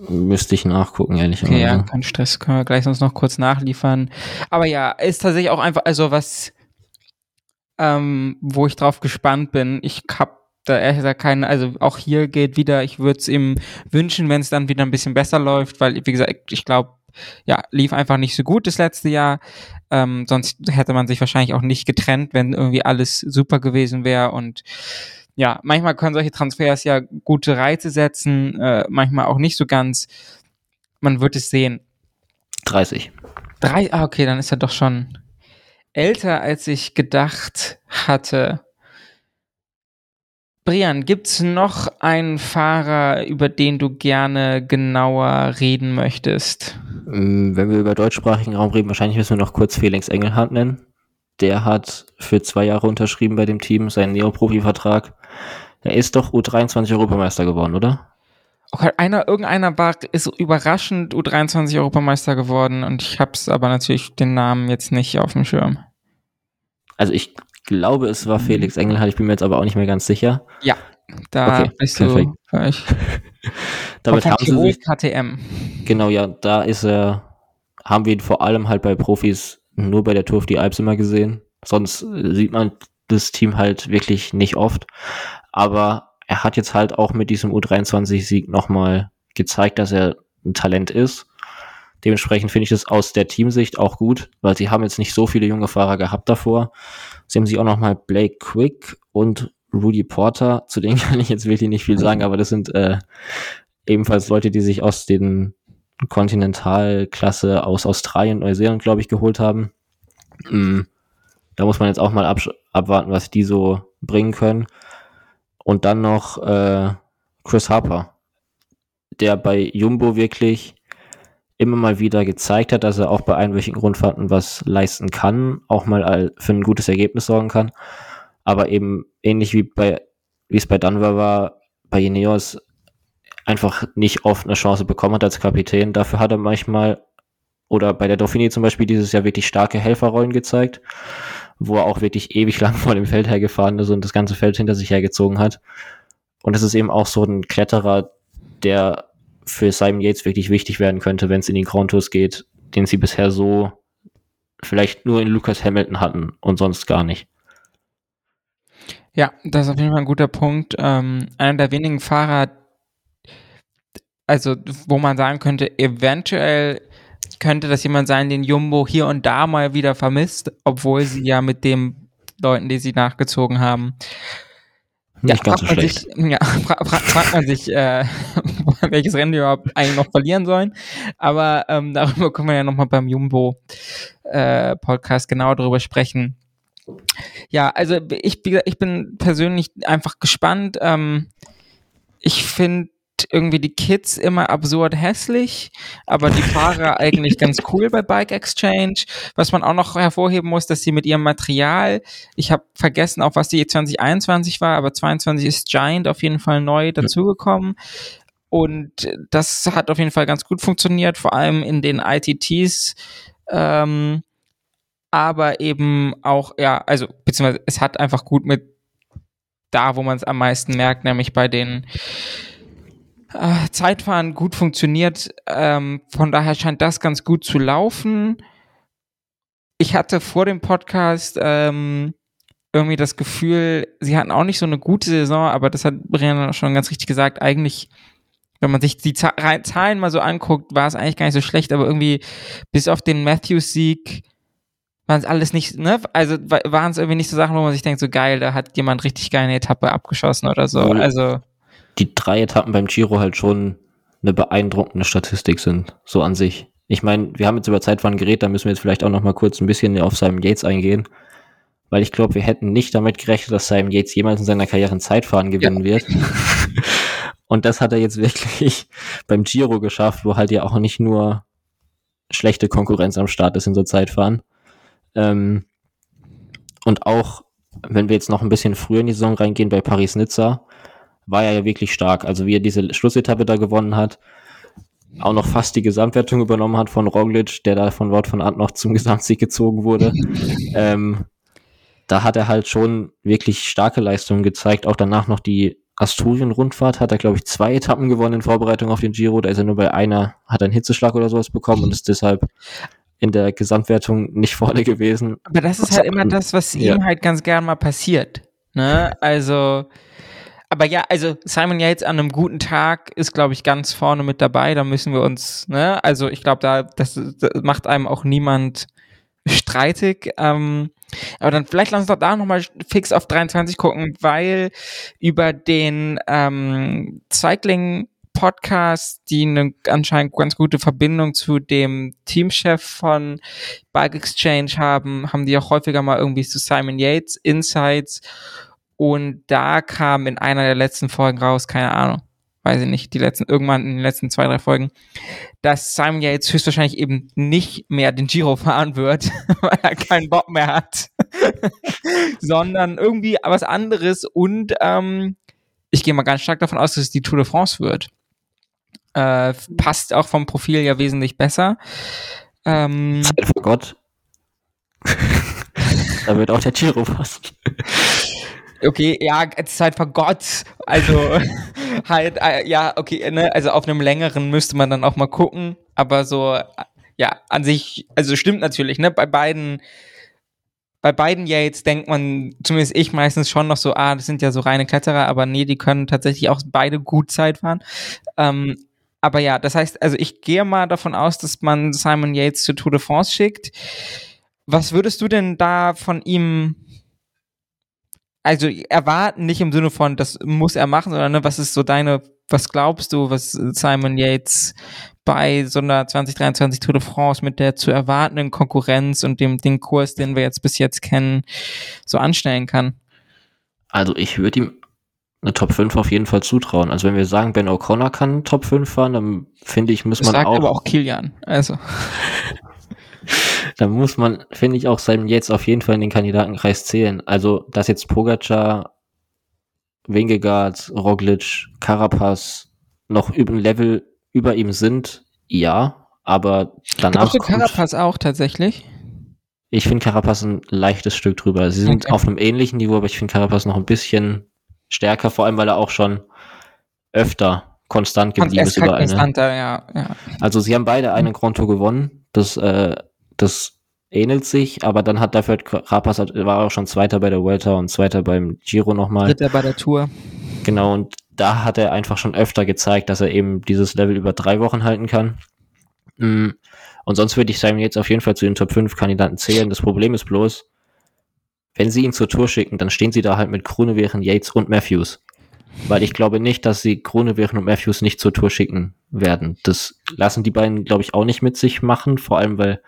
A: Müsste ich nachgucken, ehrlich
B: gesagt. Okay, ja, kein Stress, können wir gleich sonst noch kurz nachliefern. Aber ja, ist tatsächlich auch einfach, also was, ähm, wo ich drauf gespannt bin. Ich hab da ehrlich gesagt keinen, also auch hier geht wieder, ich würde es ihm wünschen, wenn es dann wieder ein bisschen besser läuft, weil, wie gesagt, ich glaube, ja, lief einfach nicht so gut das letzte Jahr. Ähm, sonst hätte man sich wahrscheinlich auch nicht getrennt, wenn irgendwie alles super gewesen wäre und ja, manchmal können solche Transfers ja gute Reize setzen, äh, manchmal auch nicht so ganz. Man wird es sehen.
A: 30.
B: Drei, ah, okay, dann ist er doch schon älter, als ich gedacht hatte. Brian, gibt's noch einen Fahrer, über den du gerne genauer reden möchtest?
A: Mm, Wenn wir über deutschsprachigen Raum reden, wahrscheinlich müssen wir noch kurz Felix Engelhardt nennen. Der hat für zwei Jahre unterschrieben bei dem Team, seinen Neoprofi-Vertrag. Er ist doch U23-Europameister geworden, oder?
B: Okay, einer, irgendeiner war, ist überraschend U23-Europameister geworden und ich hab's aber natürlich den Namen jetzt nicht auf dem Schirm.
A: Also ich glaube, es war Felix Engelhardt, ich bin mir jetzt aber auch nicht mehr ganz sicher.
B: Ja, da
A: Okay,
B: bist
A: perfekt.
B: du falsch. [laughs]
A: Damit haben sie sich,
B: KTM.
A: genau, ja, da ist er, haben wir ihn vor allem halt bei Profis nur bei der Tour of die Alps immer gesehen. Sonst äh, sieht man das Team halt wirklich nicht oft. Aber er hat jetzt halt auch mit diesem U23-Sieg nochmal gezeigt, dass er ein Talent ist. Dementsprechend finde ich es aus der Teamsicht auch gut, weil sie haben jetzt nicht so viele junge Fahrer gehabt davor. Sie haben sich auch nochmal Blake Quick und Rudy Porter, zu denen [laughs] kann ich jetzt wirklich nicht viel sagen, aber das sind äh, ebenfalls Leute, die sich aus den Kontinentalklasse aus Australien, Neuseeland, glaube ich, geholt haben. Mm, Da muss man jetzt auch mal abwarten, was die so bringen können. Und dann noch äh, Chris Harper, der bei Jumbo wirklich immer mal wieder gezeigt hat, dass er auch bei einwöchigen Rundfahrten was leisten kann, auch mal für ein gutes Ergebnis sorgen kann. Aber eben ähnlich wie bei, wie es bei Danver war, bei Ineos einfach nicht oft eine Chance bekommen hat als Kapitän. Dafür hat er manchmal oder bei der Dauphiné zum Beispiel dieses Jahr wirklich starke Helferrollen gezeigt, wo er auch wirklich ewig lang [laughs] vor dem Feld hergefahren ist und das ganze Feld hinter sich hergezogen hat. Und es ist eben auch so ein Kletterer, der für Simon Yates wirklich wichtig werden könnte, wenn es in die Grand geht, den sie bisher so vielleicht nur in Lucas Hamilton hatten und sonst gar nicht.
B: Ja, das ist auf jeden Fall ein guter Punkt. Ähm, einer der wenigen Fahrer, also wo man sagen könnte, eventuell könnte das jemand sein, den Jumbo hier und da mal wieder vermisst, obwohl sie ja mit den Leuten, die sie nachgezogen haben,
A: Nicht ganz so
B: fragt man
A: schlecht.
B: Sich, ja, [laughs] fra fra fragt man sich, äh, [laughs] welches Rennen die überhaupt eigentlich noch verlieren sollen. Aber ähm, [laughs] darüber können wir ja nochmal beim Jumbo-Podcast genau darüber sprechen. Ja, also ich, ich bin persönlich einfach gespannt. Ähm, ich finde irgendwie die Kids immer absurd hässlich, aber die Fahrer [laughs] eigentlich ganz cool bei Bike Exchange. Was man auch noch hervorheben muss, dass sie mit ihrem Material, ich habe vergessen, auch was die 2021 war, aber 22 ist Giant auf jeden Fall neu dazugekommen. Und das hat auf jeden Fall ganz gut funktioniert, vor allem in den ITTs. Ähm, aber eben auch, ja, also, beziehungsweise es hat einfach gut mit da, wo man es am meisten merkt, nämlich bei den äh, Zeitfahren gut funktioniert. Ähm, von daher scheint das ganz gut zu laufen. Ich hatte vor dem Podcast ähm, irgendwie das Gefühl, sie hatten auch nicht so eine gute Saison, aber das hat Brian schon ganz richtig gesagt. Eigentlich, wenn man sich die Zahlen mal so anguckt, war es eigentlich gar nicht so schlecht, aber irgendwie bis auf den Matthews-Sieg waren es alles nicht, ne? Also wa- waren es irgendwie nicht so Sachen, wo man sich denkt, so geil, da hat jemand richtig geil eine Etappe abgeschossen oder so. Also
A: die drei Etappen beim Giro halt schon eine beeindruckende Statistik sind, so an sich. Ich meine, wir haben jetzt über Zeitfahren geredet, da müssen wir jetzt vielleicht auch noch mal kurz ein bisschen auf Simon Yates eingehen, weil ich glaube, wir hätten nicht damit gerechnet, dass Simon Yates jemals in seiner Karriere ein Zeitfahren gewinnen wird. [laughs] Und das hat er jetzt wirklich beim Giro geschafft, wo halt ja auch nicht nur schlechte Konkurrenz am Start ist in so Zeitfahren. Ähm, und auch, wenn wir jetzt noch ein bisschen früher in die Saison reingehen, bei Paris-Nizza, war er ja wirklich stark. Also wie er diese Schlussetappe da gewonnen hat, auch noch fast die Gesamtwertung übernommen hat von Roglic, der da von Wort von Art noch zum [laughs] Gesamtsieg gezogen wurde. ähm, da hat er halt schon wirklich starke Leistungen gezeigt. Auch danach noch die Asturien-Rundfahrt hat er, glaube ich, zwei Etappen gewonnen in Vorbereitung auf den Giro. Da ist er nur bei einer, hat er einen Hitzeschlag oder sowas bekommen und ist deshalb in der Gesamtwertung nicht vorne gewesen.
B: Aber das ist halt immer das, was
A: Ja.
B: ihm halt ganz gern mal passiert. Ne? Also, aber ja, also Simon Yates an einem guten Tag ist, glaube ich, ganz vorne mit dabei. Da müssen wir uns, ne, also ich glaube, da das, das macht einem auch niemand streitig. Ähm, aber dann vielleicht lass uns doch da nochmal fix auf 23 gucken, weil über den ähm, Cycling Podcast, die eine anscheinend ganz gute Verbindung zu dem Teamchef von Bike Exchange haben, haben die auch häufiger mal irgendwie zu Simon Yates Insights und da kam in einer der letzten Folgen raus, keine Ahnung, weiß ich nicht, die letzten, irgendwann in den letzten zwei, drei Folgen, dass Simon ja jetzt höchstwahrscheinlich eben nicht mehr den Giro [laughs] fahren wird, weil er keinen Bock mehr hat, [laughs] sondern irgendwie was anderes und ähm, ich gehe mal ganz stark davon aus, dass es die Tour de France wird. Äh, passt auch vom Profil ja wesentlich besser.
A: Ähm, Zeit für Gott. [laughs] da wird auch der Giro passen.
B: Okay, ja, Zeit vor Gott. Also [laughs] halt, äh, ja, okay, ne, also auf einem längeren müsste man dann auch mal gucken. Aber so, ja, an sich, also stimmt natürlich, ne, bei beiden, bei beiden Yates denkt man, zumindest ich meistens schon noch so, ah, das sind ja so reine Kletterer, aber nee, die können tatsächlich auch beide gut Zeit fahren. Ähm, aber ja, das heißt, also ich gehe mal davon aus, dass man Simon Yates zur Tour de France schickt. Was würdest du denn da von ihm also erwarten nicht im Sinne von, das muss er machen, sondern ne, was ist so deine, was glaubst du, was Simon Yates bei so einer 2023 Tour de France mit der zu erwartenden Konkurrenz und dem den Kurs, den wir jetzt bis jetzt kennen, so anstellen kann?
A: Also ich würde ihm eine Top 5 auf jeden Fall zutrauen. Also wenn wir sagen, Ben O'Connor kann Top 5 fahren, dann finde ich, muss das man sagt auch.
B: aber auch Kilian. Also. [laughs]
A: da muss man, finde ich, auch seinem jetzt auf jeden Fall in den Kandidatenkreis zählen. Also, dass jetzt Pogacar, Wingegaard, Roglic, Carapaz noch über ein Level über ihm sind, ja, aber danach.
B: Du Carapaz auch tatsächlich?
A: Ich finde Carapaz ein leichtes Stück drüber. Sie sind okay. auf einem ähnlichen Niveau, aber ich finde Carapaz noch ein bisschen stärker, vor allem weil er auch schon öfter konstant geblieben ist überall. Ne? Ja, ja. Also sie haben beide einen Grand Tour gewonnen. Das äh, das ähnelt sich, aber dann hat dafür Carapaz war auch schon Zweiter bei der Vuelta und Zweiter beim Giro nochmal.
B: Dritter bei der Tour.
A: Genau, und da hat er einfach schon öfter gezeigt, dass er eben dieses Level über drei Wochen halten kann. Mm, und sonst würde ich Simon jetzt auf jeden Fall zu den Top 5 Kandidaten zählen. Das Problem ist bloß, wenn sie ihn zur Tour schicken, dann stehen sie da halt mit Krunewehren, Yates und Matthews. Weil ich glaube nicht, dass sie Krunewehren und Matthews nicht zur Tour schicken werden. Das lassen die beiden, glaube ich, auch nicht mit sich machen. Vor allem, weil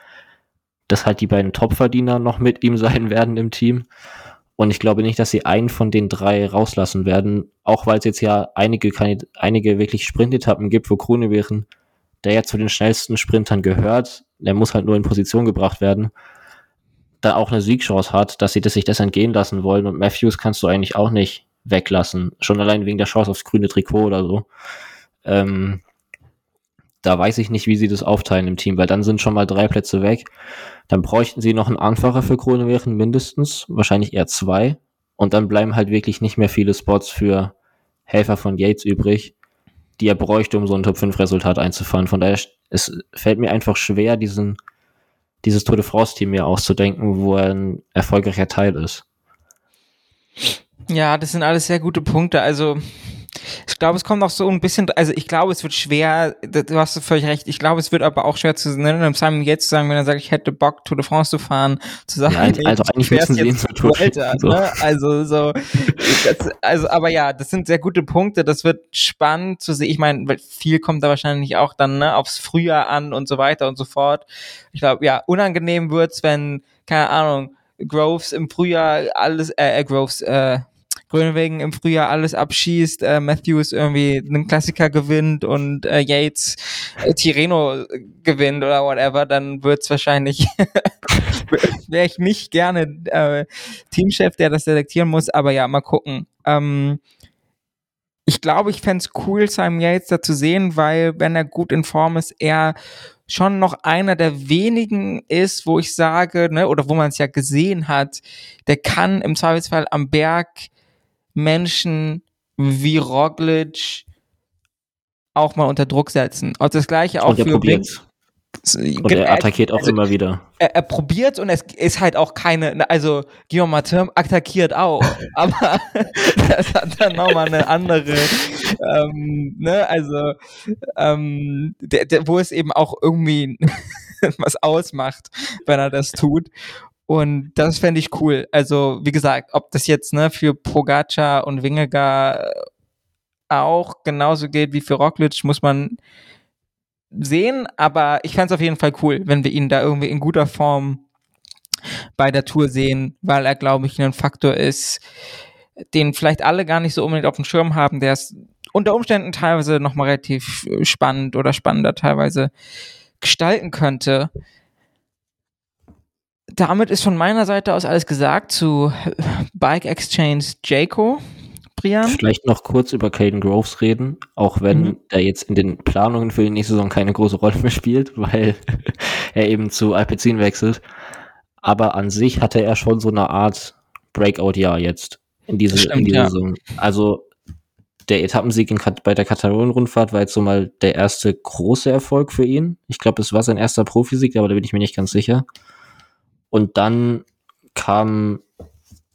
A: dass halt die beiden Topverdiener noch mit ihm sein werden im Team. Und ich glaube nicht, dass sie einen von den drei rauslassen werden, auch weil es jetzt ja einige, einige wirklich Sprintetappen gibt, wo Kronewegen, der ja zu den schnellsten Sprintern gehört, der muss halt nur in Position gebracht werden, da auch eine Siegchance hat, dass sie das sich das entgehen lassen wollen. Und Matthews kannst du eigentlich auch nicht weglassen. Schon allein wegen der Chance aufs grüne Trikot oder so. Ähm, da weiß ich nicht, wie sie das aufteilen im Team, weil dann sind schon mal drei Plätze weg. Dann bräuchten sie noch einen Anfahrer für Kronenwehren mindestens, wahrscheinlich eher zwei. Und dann bleiben halt wirklich nicht mehr viele Spots für Helfer von Yates übrig, die er bräuchte, um so ein Top-5-Resultat einzufahren. Von daher, es fällt mir einfach schwer, diesen, dieses Tour de France-Team mir auszudenken, wo er ein erfolgreicher Teil ist.
B: Ja, das sind alles sehr gute Punkte. Also, ich glaube, es kommt noch so ein bisschen, also ich glaube, es wird schwer, du hast völlig recht, ich glaube, es wird aber auch schwer zu nennen, einem Simon jetzt zu sagen, wenn er sagt, ich hätte Bock, Tour de France zu fahren, zu sagen, ja,
A: also eigentlich müssen sie ihn zur Tour Alter,
B: so. ne? Also so, das, also aber ja, das sind sehr gute Punkte, das wird spannend zu sehen, ich meine, viel kommt da wahrscheinlich auch dann ne, aufs Frühjahr an und so weiter und so fort. Ich glaube, ja, unangenehm wird's, wenn, keine Ahnung, Groves im Frühjahr alles, äh, äh Groves, äh, Grönwegen im Frühjahr alles abschießt, äh, Matthews irgendwie einen Klassiker gewinnt und äh, Yates äh, Tireno gewinnt oder whatever, dann wird's wahrscheinlich [laughs] wäre ich nicht gerne äh, Teamchef, der das selektieren muss, aber ja, mal gucken. Ähm, ich glaube, ich fände cool, Simon Yates da zu sehen, weil wenn er gut in Form ist, er schon noch einer der wenigen ist, wo ich sage, ne, oder wo man es ja gesehen hat, der kann im Zweifelsfall am Berg Menschen wie Roglic auch mal unter Druck setzen. Und das gleiche auch
A: und für probiert. Und er attackiert auch also, immer wieder.
B: Er, er probiert und es ist halt auch keine, also Guillaume Martin attackiert auch, [laughs] aber das hat dann nochmal eine andere, ähm, ne, also ähm, der, der, wo es eben auch irgendwie [laughs] was ausmacht, wenn er das tut. Und das fände ich cool. Also, wie gesagt, ob das jetzt ne, für Pogacar und Wingegar auch genauso geht wie für Roglic, muss man sehen. Aber ich fände es auf jeden Fall cool, wenn wir ihn da irgendwie in guter Form bei der Tour sehen, weil er, glaube ich, ein Faktor ist, den vielleicht alle gar nicht so unbedingt auf dem Schirm haben, der ist unter Umständen teilweise nochmal relativ spannend oder spannender teilweise gestalten könnte. Damit ist von meiner Seite aus alles gesagt zu Bike Exchange Jayco.
A: Brian? Vielleicht noch kurz über Caden Groves reden, auch wenn mhm. er jetzt in den Planungen für die nächste Saison keine große Rolle mehr spielt, weil [laughs] er eben zu Alpecin wechselt. Aber an sich hatte er schon so eine Art Breakout-Jahr jetzt in, diese, stimmt, in dieser ja. Saison. Also der Etappensieg in, bei der Katalonien-Rundfahrt war jetzt so mal der erste große Erfolg für ihn. Ich glaube, es war sein erster Profisieg, aber da bin ich mir nicht ganz sicher. Und dann kam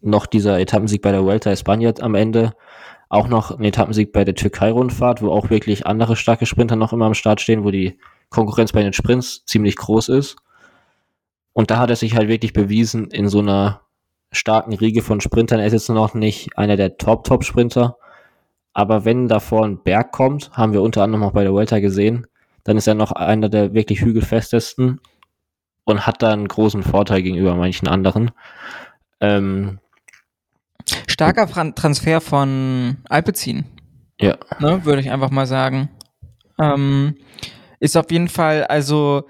A: noch dieser Etappensieg bei der Vuelta España am Ende, auch noch ein Etappensieg bei der Türkei-Rundfahrt, wo auch wirklich andere starke Sprinter noch immer am Start stehen, wo die Konkurrenz bei den Sprints ziemlich groß ist. Und da hat er sich halt wirklich bewiesen in so einer starken Riege von Sprintern. Er ist jetzt noch nicht einer der Top-Top-Sprinter, aber wenn davor ein Berg kommt, haben wir unter anderem auch bei der Vuelta gesehen, dann ist er noch einer der wirklich hügelfestesten und hat da einen großen Vorteil gegenüber manchen anderen. Ähm,
B: Starker Transfer von Alpecin.
A: Ja.
B: Ne, Würde ich einfach mal sagen. Ähm, ist auf jeden Fall, also,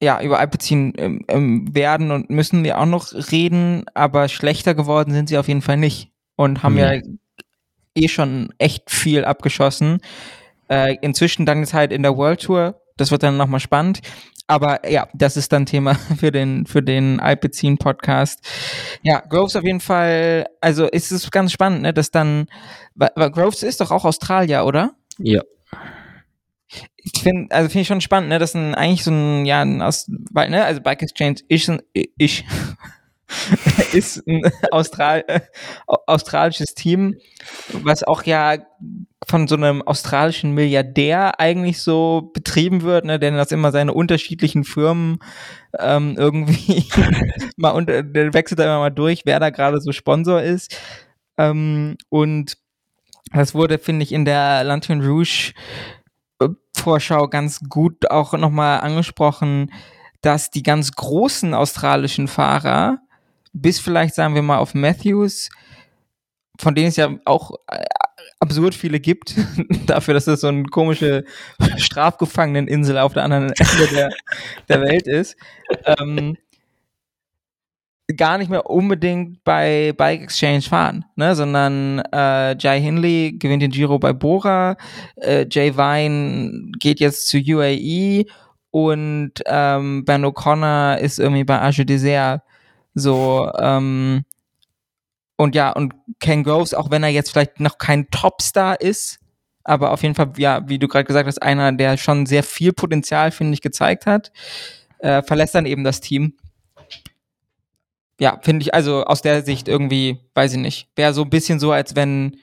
B: ja, über Alpecin ähm, ähm, werden und müssen wir auch noch reden, aber schlechter geworden sind sie auf jeden Fall nicht. Und haben mhm. ja eh schon echt viel abgeschossen. Äh, inzwischen dann jetzt halt in der World Tour. Das wird dann nochmal spannend. Aber ja, das ist dann Thema [laughs] für den, für den Alpecin Podcast. Ja, Groves auf jeden Fall, also ist es ganz spannend, ne, dass dann, weil Groves ist doch auch Australier, oder?
A: Ja.
B: Ich finde, also finde ich schon spannend, ne, dass ein, eigentlich so ein, ja, ein aus, ne, also Bike Exchange ist ein, ich, [laughs] ist ein Austral äh, australisches Team, was auch ja von so einem australischen Milliardär eigentlich so betrieben wird, ne, der das immer seine unterschiedlichen Firmen ähm, irgendwie [laughs] mal unter, der wechselt da immer mal durch, wer da gerade so Sponsor ist. Ähm, und das wurde, finde ich, in der Lantern Rouge äh, Vorschau ganz gut auch nochmal angesprochen, dass die ganz großen australischen Fahrer bis vielleicht sagen wir mal auf Matthews, von denen es ja auch äh, absurd viele gibt, [laughs] dafür, dass es so eine komische Strafgefangeneninsel auf der anderen Ende der, der Welt ist, ähm, gar nicht mehr unbedingt bei Bike Exchange fahren, ne, sondern äh, Jai Hindley gewinnt den Giro bei Bora, äh, Jay Vine geht jetzt zu UAE und ähm, Ben O'Connor ist irgendwie bei Arche Desert so, ähm, und ja, und Ken Groves, auch wenn er jetzt vielleicht noch kein Topstar ist, aber auf jeden Fall, ja, wie du gerade gesagt hast, einer, der schon sehr viel Potenzial, finde ich, gezeigt hat, äh, verlässt dann eben das Team. Ja, finde ich, also aus der Sicht irgendwie, weiß ich nicht, wäre so ein bisschen so, als wenn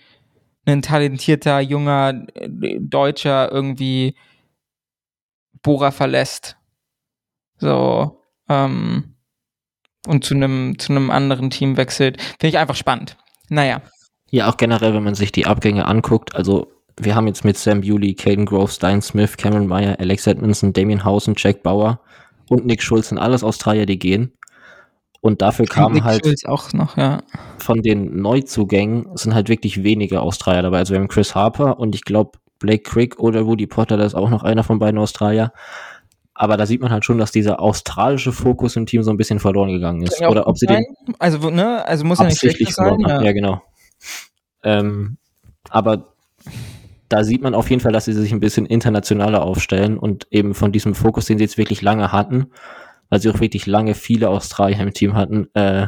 B: ein talentierter, junger Deutscher irgendwie Bora verlässt. So, ähm, und zu einem zu einem anderen Team wechselt. Finde ich einfach spannend. Naja.
A: Ja, auch generell, wenn man sich die Abgänge anguckt, also wir haben jetzt mit Sam Bewley, Caden Grove, Stein Smith, Cameron Meyer, Alex Edmondson, Damien Hausen, Jack Bauer und Nick Schulz sind alles Australier, die gehen. Und dafür kamen Nick halt
B: Schulz auch noch, ja.
A: von den Neuzugängen sind halt wirklich wenige Australier dabei. Also wir haben Chris Harper und ich glaube Blake Crick oder Woody Potter, da ist auch noch einer von beiden Australier. Aber da sieht man halt schon, dass dieser australische Fokus im Team so ein bisschen verloren gegangen ist. Oder ob sie den
B: also, ne, also muss ja nicht schlecht
A: sein. Ja. ja, genau. Ähm, aber da sieht man auf jeden Fall, dass sie sich ein bisschen internationaler aufstellen und eben von diesem Fokus, den sie jetzt wirklich lange hatten, weil sie auch wirklich lange viele Australier im Team hatten, äh,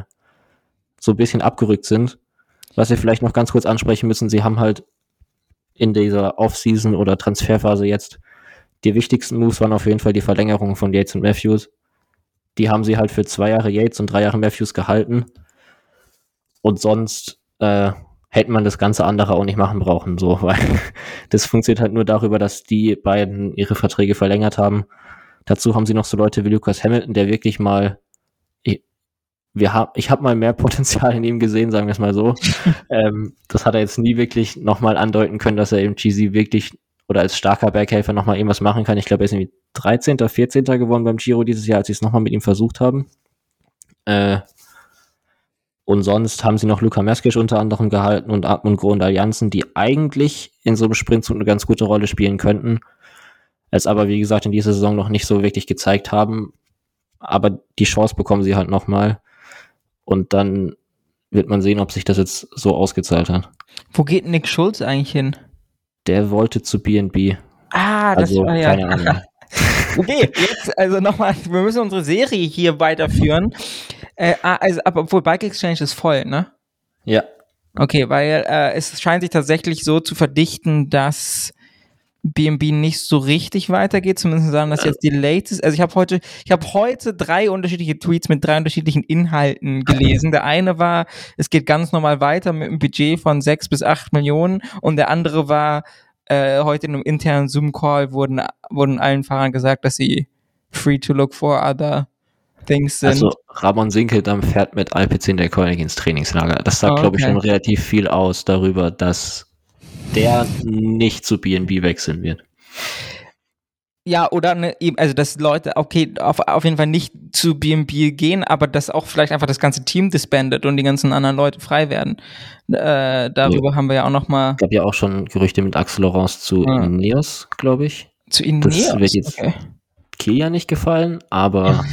A: so ein bisschen abgerückt sind. Was wir vielleicht noch ganz kurz ansprechen müssen, sie haben halt in dieser Offseason oder Transferphase jetzt die wichtigsten Moves waren auf jeden Fall die Verlängerung von Yates und Matthews. Die haben sie halt für zwei Jahre Yates und drei Jahre Matthews gehalten. Und sonst äh, hätte man das ganze andere auch nicht machen brauchen, so, [laughs] weil das funktioniert halt nur darüber, dass die beiden ihre Verträge verlängert haben. Dazu haben sie noch so Leute wie Lucas Hamilton, der wirklich mal wir haben, ich habe mal mehr [laughs] Potenzial in ihm gesehen, sagen wir es mal so. [laughs] ähm, das hat er jetzt nie wirklich nochmal andeuten können, dass er im GZ wirklich oder als starker Berghelfer nochmal irgendwas machen kann. Ich glaube, er ist irgendwie 13., 14. geworden beim Giro dieses Jahr, als sie es nochmal mit ihm versucht haben. Äh, Und sonst haben sie noch Luca Meskic unter anderem gehalten und Atmund Grund Allianzen, die eigentlich in so einem Sprintzug eine ganz gute Rolle spielen könnten. Es aber, wie gesagt, in dieser Saison noch nicht so wirklich gezeigt haben. Aber die Chance bekommen sie halt nochmal. Und dann wird man sehen, ob sich das jetzt so ausgezahlt hat.
B: Wo geht Nick Schulz eigentlich hin?
A: Der wollte zu BNB.
B: Ah, das also, war ja. Keine Ahnung. [laughs] okay, jetzt also nochmal, wir müssen unsere Serie hier weiterführen. Äh, ah, also, aber obwohl Bike Exchange ist voll, ne?
A: Ja.
B: Okay, weil äh, es scheint sich tatsächlich so zu verdichten, dass BNB nicht so richtig weitergeht, zumindest sagen das jetzt die latest. Also ich habe heute, ich habe heute drei unterschiedliche Tweets mit drei unterschiedlichen Inhalten gelesen. Der eine war, es geht ganz normal weiter mit einem Budget von sechs bis acht Millionen und der andere war, äh, heute in einem internen Zoom-Call wurden, wurden allen Fahrern gesagt, dass sie free to look for other things sind. Also
A: Ramon Sinkeldam fährt mit Alpecin der König ins Trainingslager. Das sagt, okay. glaube ich, schon relativ viel aus darüber, dass der nicht zu BNB wechseln wird.
B: Ja, oder ne, also dass Leute, okay, auf, auf jeden Fall nicht zu BNB gehen, aber dass auch vielleicht einfach das ganze Team disbandet und die ganzen anderen Leute frei werden. Äh, darüber ja. haben wir ja auch noch mal.
A: Es gab ja auch schon Gerüchte mit Axel Laurence zu ja. Ineos, glaube ich.
B: Zu Ineos?
A: Das wird jetzt okay. Kilian nicht gefallen, aber.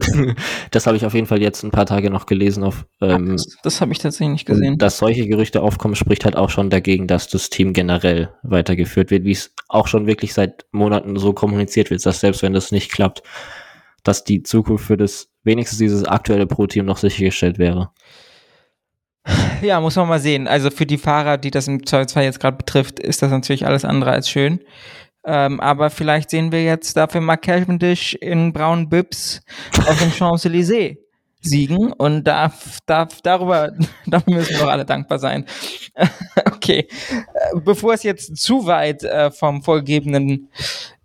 A: [laughs] das habe ich auf jeden Fall jetzt ein paar Tage noch gelesen. Auf,
B: ähm, das, das habe ich tatsächlich nicht gesehen.
A: Dass solche Gerüchte aufkommen, spricht halt auch schon dagegen, dass das Team generell weitergeführt wird, wie es auch schon wirklich seit Monaten so kommuniziert wird, dass selbst wenn das nicht klappt, dass die Zukunft für das wenigstens dieses aktuelle Pro-Team noch sichergestellt wäre.
B: Ja, muss man mal sehen. Also für die Fahrer, die das im Zweifelsfall jetzt gerade betrifft, ist das natürlich alles andere als schön. Ähm, aber vielleicht sehen wir jetzt dafür mal Cavendish in braunen Bibs auf dem [laughs] Champs-Élysées siegen und darf, darf darüber, [laughs] dafür müssen wir doch alle dankbar sein. [laughs] okay, äh, bevor es jetzt zu weit äh, vom vorgegebenen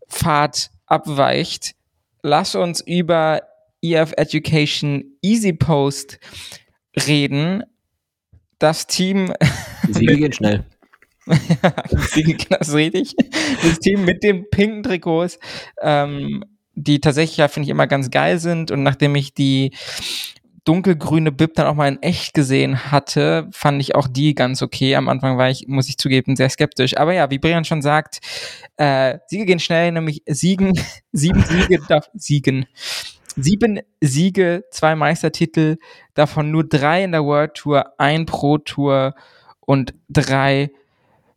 B: Pfad abweicht, lass uns über EF Education Easy Post reden. Das Team.
A: Siege gehen schnell. [laughs]
B: das richtig. Das Team mit den pinken Trikots, ähm, die tatsächlich ja, finde ich, immer ganz geil sind. Und nachdem ich die dunkelgrüne Bib dann auch mal in echt gesehen hatte, fand ich auch die ganz okay. Am Anfang war ich, muss ich zugeben, sehr skeptisch. Aber ja, wie Brian schon sagt, äh, Siege gehen schnell, nämlich Siegen, [laughs] sieben Siege darf siegen. Sieben Siege, zwei Meistertitel, davon nur drei in der World Tour, ein Pro Tour und drei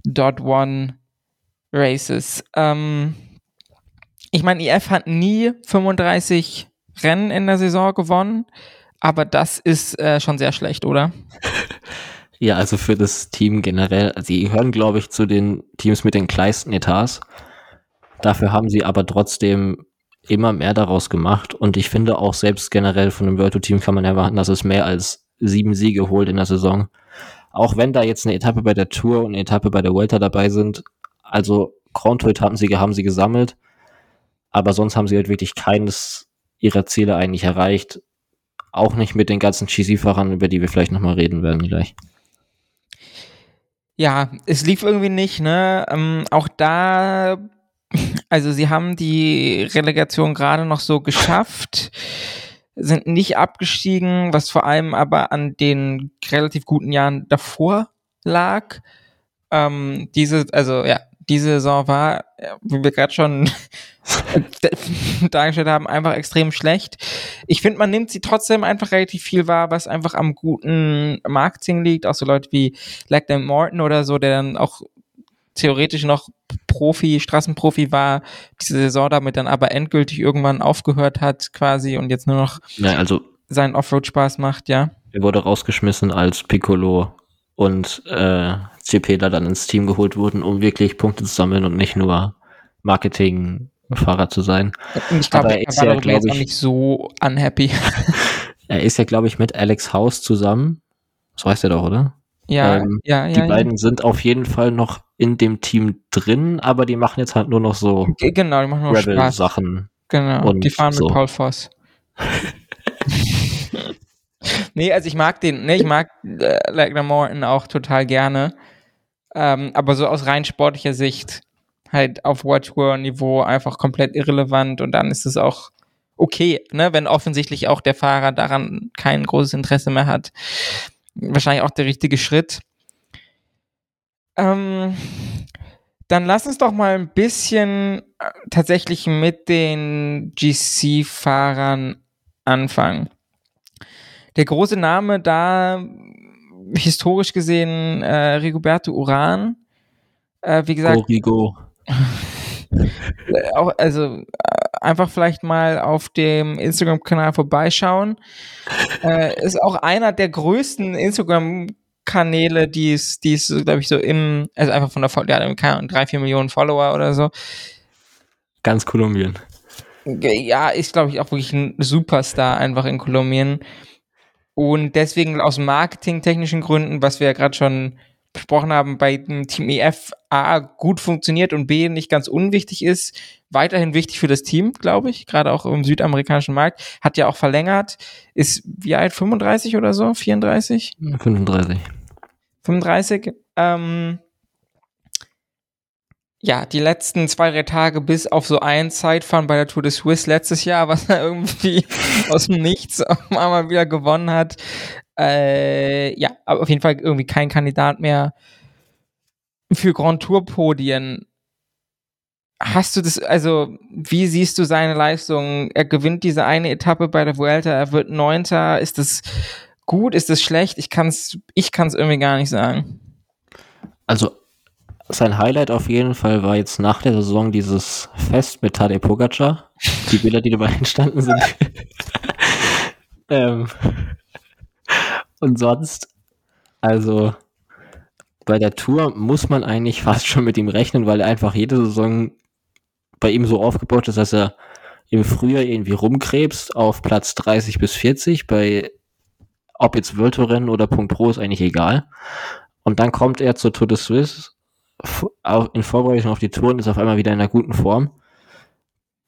B: Dot One Races. Ähm, ich meine, IF hat nie 35 Rennen in der Saison gewonnen, aber das ist äh, schon sehr schlecht, oder? [laughs]
A: Ja, also für das Team generell, sie gehören, glaube ich, zu den Teams mit den kleinsten Etats. Dafür haben sie aber trotzdem immer mehr daraus gemacht und ich finde auch selbst generell von einem Virtual Team kann man erwarten, dass es mehr als sieben Siege holt in der Saison auch wenn da jetzt eine Etappe bei der Tour und eine Etappe bei der Vuelta dabei sind, also Grand Tour Etappensiege haben sie gesammelt, aber sonst haben sie halt wirklich keines ihrer Ziele eigentlich erreicht. Auch nicht mit den ganzen GC-Fahrern, über die wir vielleicht nochmal reden werden gleich.
B: Ja, es lief irgendwie nicht, ne? Ähm, auch da, also sie haben die Relegation gerade noch so geschafft sind nicht abgestiegen, was vor allem aber an den relativ guten Jahren davor lag. Ähm, diese, also ja, diese Saison war, wie wir gerade schon [laughs] dargestellt haben, einfach extrem schlecht. Ich finde, man nimmt sie trotzdem einfach relativ viel wahr, was einfach am guten Marketing liegt. Auch so Leute wie Lachlan Morton oder so, der dann auch theoretisch noch Profi, Straßenprofi war, diese Saison damit dann aber endgültig irgendwann aufgehört hat quasi und jetzt nur noch
A: ja, also,
B: seinen Offroad-Spaß macht, ja.
A: Er wurde rausgeschmissen als Piccolo und äh, CP da dann ins Team geholt wurden, um wirklich Punkte zu sammeln und nicht nur Marketing-Fahrer zu sein.
B: Ich glaube, er ist ja, glaube ich, nicht so unhappy. [laughs]
A: er ist ja, glaube ich, mit Alex House zusammen. So heißt er doch, oder?
B: Ja, ähm, ja,
A: ja. Die beiden sind auf jeden Fall noch in dem Team drin, aber die machen jetzt halt nur noch so
B: genau, die machen nur
A: Rebel Sachen.
B: Genau, und die fahren so. mit Paul Voss. [laughs] nee, also ich mag den, ne, ich mag äh, Lagner Morton auch total gerne. Ähm, aber so aus rein sportlicher Sicht halt auf World Tour Niveau einfach komplett irrelevant und dann ist es auch okay, ne, wenn offensichtlich auch der Fahrer daran kein großes Interesse mehr hat. Wahrscheinlich auch der richtige Schritt. Ähm, dann lass uns doch mal ein bisschen äh, tatsächlich mit den GC-Fahrern anfangen. Der große Name da, historisch gesehen, äh, Rigoberto Uran. Äh, wie gesagt.
A: Origo. [laughs]
B: auch, also einfach vielleicht mal auf dem Instagram-Kanal vorbeischauen. Äh, ist auch einer der größten Instagram-Kanäle, die es, die es, glaube ich, so im, also einfach von der, keine drei, vier Millionen Follower oder so.
A: Ganz Kolumbien.
B: Ja, ist, glaube ich, auch wirklich ein Superstar einfach in Kolumbien. Und deswegen aus marketingtechnischen Gründen, was wir ja gerade schon besprochen haben, bei dem Team EF A gut funktioniert und B nicht ganz unwichtig ist. Weiterhin wichtig für das Team, glaube ich, gerade auch im südamerikanischen Markt. Hat ja auch verlängert. Ist wie alt? 35 oder so? 34?
A: 35.
B: 35. Ähm, ja, die letzten zwei, drei Tage bis auf so ein Zeitfahren bei der Tour de Suisse letztes Jahr, was er [laughs] irgendwie aus dem Nichts [laughs] einmal wieder gewonnen hat. Äh, ja, aber auf jeden Fall irgendwie kein Kandidat mehr für Grand Tour Podien. Hast du das, also, wie siehst du seine Leistung? Er gewinnt diese eine Etappe bei der Vuelta, er wird Neunter. Ist das gut? Ist das schlecht? Ich kann's, ich kann's irgendwie gar nicht sagen.
A: Also, sein Highlight auf jeden Fall war jetzt nach der Saison dieses Fest mit Tadej Pogacar. Die Bilder, die dabei [laughs] entstanden sind. [laughs] ähm, und sonst, also bei der Tour muss man eigentlich [laughs] fast schon mit ihm rechnen, weil er einfach jede Saison bei ihm so aufgebaut ist, dass er im Frühjahr irgendwie rumkrebst auf Platz 30 bis 40. Bei ob jetzt World Rennen oder Punkt Pro ist eigentlich egal. Und dann kommt er zur Tour de Suisse in Vorbereitung auf die Tour und ist auf einmal wieder in einer guten Form.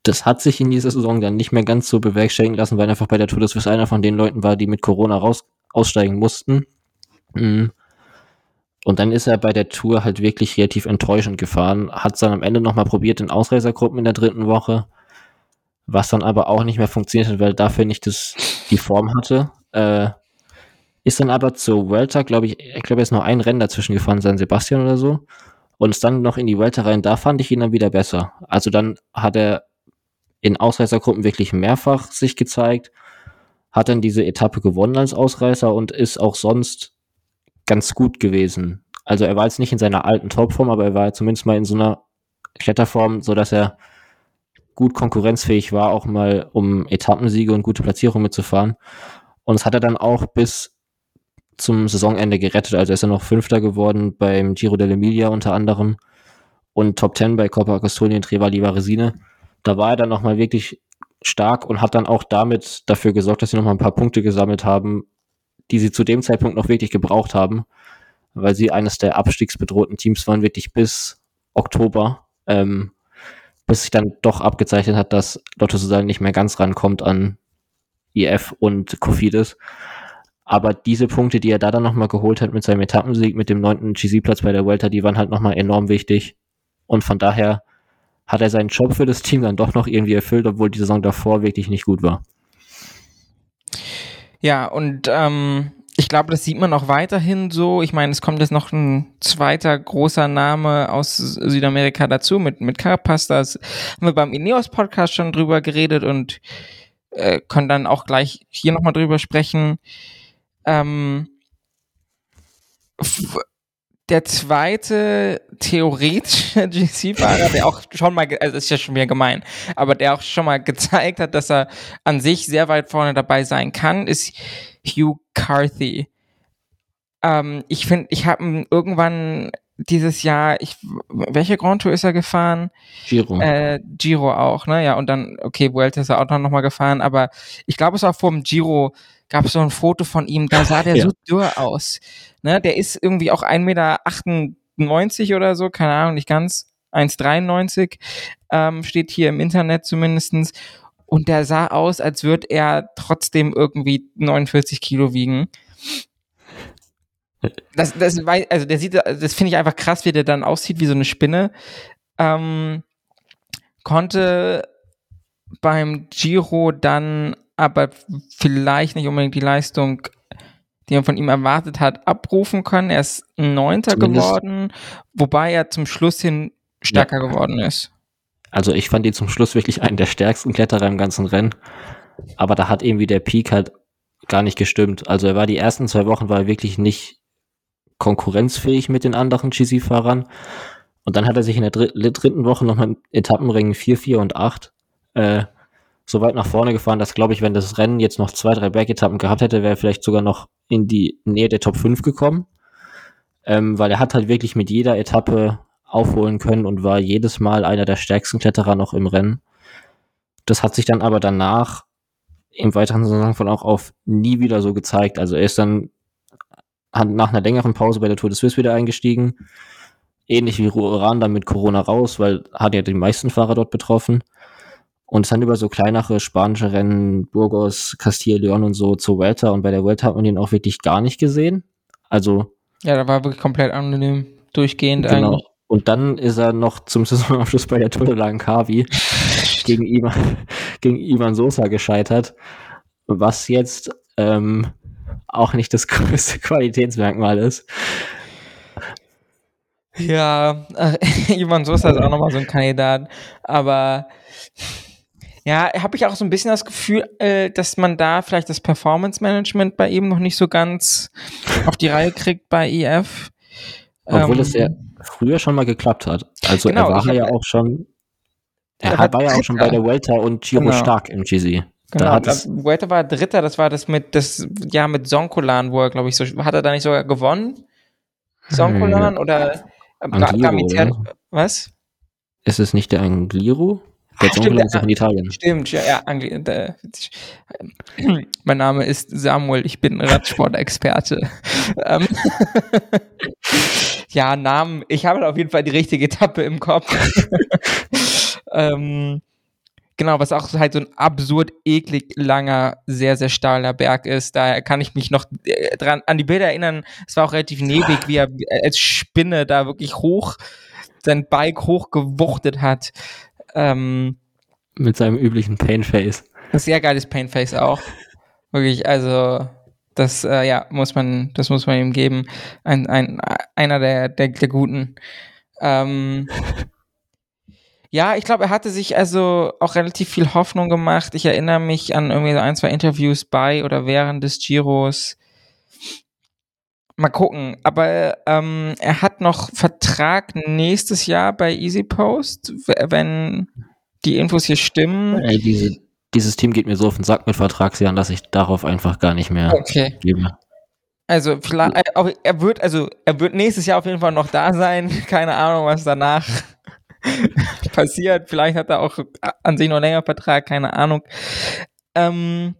A: Das hat sich in dieser Saison dann nicht mehr ganz so bewerkstelligen lassen, weil einfach bei der Tour de Suisse einer von den Leuten war, die mit Corona raus aussteigen mussten. Mhm. Und dann ist er bei der Tour halt wirklich relativ enttäuschend gefahren, hat es dann am Ende nochmal probiert in Ausreisergruppen in der dritten Woche, was dann aber auch nicht mehr funktioniert hat, weil dafür nicht das, die Form hatte. Äh, ist dann aber zur Welter, glaube ich, ich glaube, er ist noch ein Rennen dazwischen gefahren, San Sebastian oder so. Und ist dann noch in die Welter rein, da fand ich ihn dann wieder besser. Also dann hat er in Ausreißergruppen wirklich mehrfach sich gezeigt, hat dann diese Etappe gewonnen als Ausreißer und ist auch sonst ganz gut gewesen. Also er war jetzt nicht in seiner alten Topform, aber er war zumindest mal in so einer Kletterform, so dass er gut konkurrenzfähig war, auch mal um Etappensiege und gute Platzierungen mitzufahren. Und das hat er dann auch bis zum Saisonende gerettet. Also ist er noch Fünfter geworden beim Giro dell'Emilia unter anderem und Top Ten bei Coppa Costolini und Trevali Varesine. Da war er dann nochmal wirklich stark und hat dann auch damit dafür gesorgt, dass sie nochmal ein paar Punkte gesammelt haben, die sie zu dem Zeitpunkt noch wirklich gebraucht haben, weil sie eines der abstiegsbedrohten Teams waren, wirklich bis Oktober, ähm, bis sich dann doch abgezeichnet hat, dass Lotto sozusagen nicht mehr ganz rankommt an IF und Kofidis. Aber diese Punkte, die er da dann nochmal geholt hat mit seinem Etappensieg, mit dem neunten GC-Platz bei der Vuelta, die waren halt nochmal enorm wichtig. Und von daher hat er seinen Job für das Team dann doch noch irgendwie erfüllt, obwohl die Saison davor wirklich nicht gut war.
B: Ja, und ähm, ich glaube, das sieht man auch weiterhin so. Ich meine, es kommt jetzt noch ein zweiter großer Name aus Südamerika dazu mit, mit Carapaz. Haben wir beim Ineos-Podcast schon drüber geredet und äh, können dann auch gleich hier nochmal drüber sprechen. Ähm, der zweite theoretische [laughs] GC-Fahrer, der auch schon mal, also ist ja schon wieder gemein, aber der auch schon mal gezeigt hat, dass er an sich sehr weit vorne dabei sein kann, ist Hugh Carthy. Ähm, ich finde, ich habe irgendwann dieses Jahr, ich, welche Grand Tour ist er gefahren?
A: Giro.
B: Äh, Giro auch, ne? Ja, und dann, okay, Vuelta ist er auch noch mal gefahren, aber ich glaube, es war vor dem Giro, gab es so ein Foto von ihm, da sah der [laughs] ja. so dürr aus. Ne? Der ist irgendwie auch 1,98 Meter oder so, keine Ahnung, nicht ganz. 1,93 ähm, steht hier im Internet zumindestens Und der sah aus, als würde er trotzdem irgendwie 49 Kilo wiegen. Das, das, also der sieht, das finde ich einfach krass, wie der dann aussieht wie so eine Spinne. Ähm, konnte beim Giro dann aber vielleicht nicht unbedingt die Leistung, die man von ihm erwartet hat, abrufen können. Er ist Neunter geworden, wobei er zum Schluss hin stärker ja. geworden ist.
A: Also ich fand ihn zum Schluss wirklich einen der stärksten Kletterer im ganzen Rennen. Aber da hat irgendwie der Peak halt gar nicht gestimmt. Also er war die ersten zwei Wochen war er wirklich nicht konkurrenzfähig mit den anderen GC-Fahrern. Und dann hat er sich in der dritten Woche nochmal im Etappenring 4, 4 und 8 äh, so weit nach vorne gefahren, dass, glaube ich, wenn das Rennen jetzt noch zwei, drei Bergetappen gehabt hätte, wäre er vielleicht sogar noch in die Nähe der Top 5 gekommen. Ähm, weil er hat halt wirklich mit jeder Etappe aufholen können und war jedes Mal einer der stärksten Kletterer noch im Rennen. Das hat sich dann aber danach im weiteren Saisonverlauf auf nie wieder so gezeigt. Also er ist dann nach einer längeren Pause bei der Tour de Suisse wieder eingestiegen. Ähnlich wie Ruran dann mit Corona raus, weil hat ja die meisten Fahrer dort betroffen. Und es dann über so kleinere spanische Rennen, Burgos, Castilla León und so zur Vuelta. Und bei der Vuelta hat man ihn auch wirklich gar nicht gesehen. Also.
B: Ja, da war wirklich komplett anonym, durchgehend genau. eigentlich.
A: Und dann ist er noch zum [laughs] Saisonabschluss bei der Tour de Langkawi gegen, Ivan, gegen Ivan Sosa gescheitert, was jetzt ähm, auch nicht das [laughs] größte Qualitätsmerkmal ist.
B: Ja, äh, [laughs] Ivan Sosa ist auch nochmal so ein Kandidat, aber ja, habe ich auch so ein bisschen das Gefühl, äh, dass man da vielleicht das Performance Management bei ihm noch nicht so ganz auf die Reihe kriegt bei EF.
A: Obwohl ähm, es ja früher schon mal geklappt hat. Also genau, er war ja auch schon, er war ja auch schon bei der Welter und Giro genau. stark im GC.
B: Genau, da Welter war Dritter, das war das mit das ja mit Sonkolan, wo er glaube ich so hat er da nicht sogar gewonnen? Sonkolan hm. oder
A: Angliro,
B: was?
A: Ist es nicht der Angliro? Der Ach, stimmt, ist auch in Italien.
B: Stimmt, ja, ja. Angli äh, mein Name ist Samuel, ich bin Radsportexperte. [laughs] Ähm, [laughs] ja, Namen, ich habe auf jeden Fall die richtige Etappe im Kopf. [laughs] ähm, genau, was auch halt so ein absurd eklig langer, sehr, sehr steiler Berg ist. Da kann ich mich noch äh, dran an die Bilder erinnern. Es war auch relativ neblig, wie er als Spinne da wirklich hoch sein Bike hochgewuchtet hat. Ähm,
A: Mit seinem üblichen Painface.
B: Sehr geiles Painface auch. [laughs] Wirklich, also das äh, ja muss man, das muss man ihm geben. Ein, ein einer der der, der guten. Ähm, [laughs] ja, ich glaube, er hatte sich also auch relativ viel Hoffnung gemacht. Ich erinnere mich an irgendwie so ein, zwei Interviews bei oder während des Giros, Mal gucken. Aber ähm, er hat noch Vertrag nächstes Jahr bei EasyPost, wenn die Infos hier stimmen.
A: Ey, diese, dieses Team geht mir so auf den Sack mit Vertragsjahren, dass ich darauf einfach gar nicht mehr
B: okay. gebe. Also vielleicht, äh, er wird, also er wird nächstes Jahr auf jeden Fall noch da sein. [laughs] Keine Ahnung, was danach [laughs] passiert. Vielleicht hat er auch an sich noch länger Vertrag, keine Ahnung. Ähm,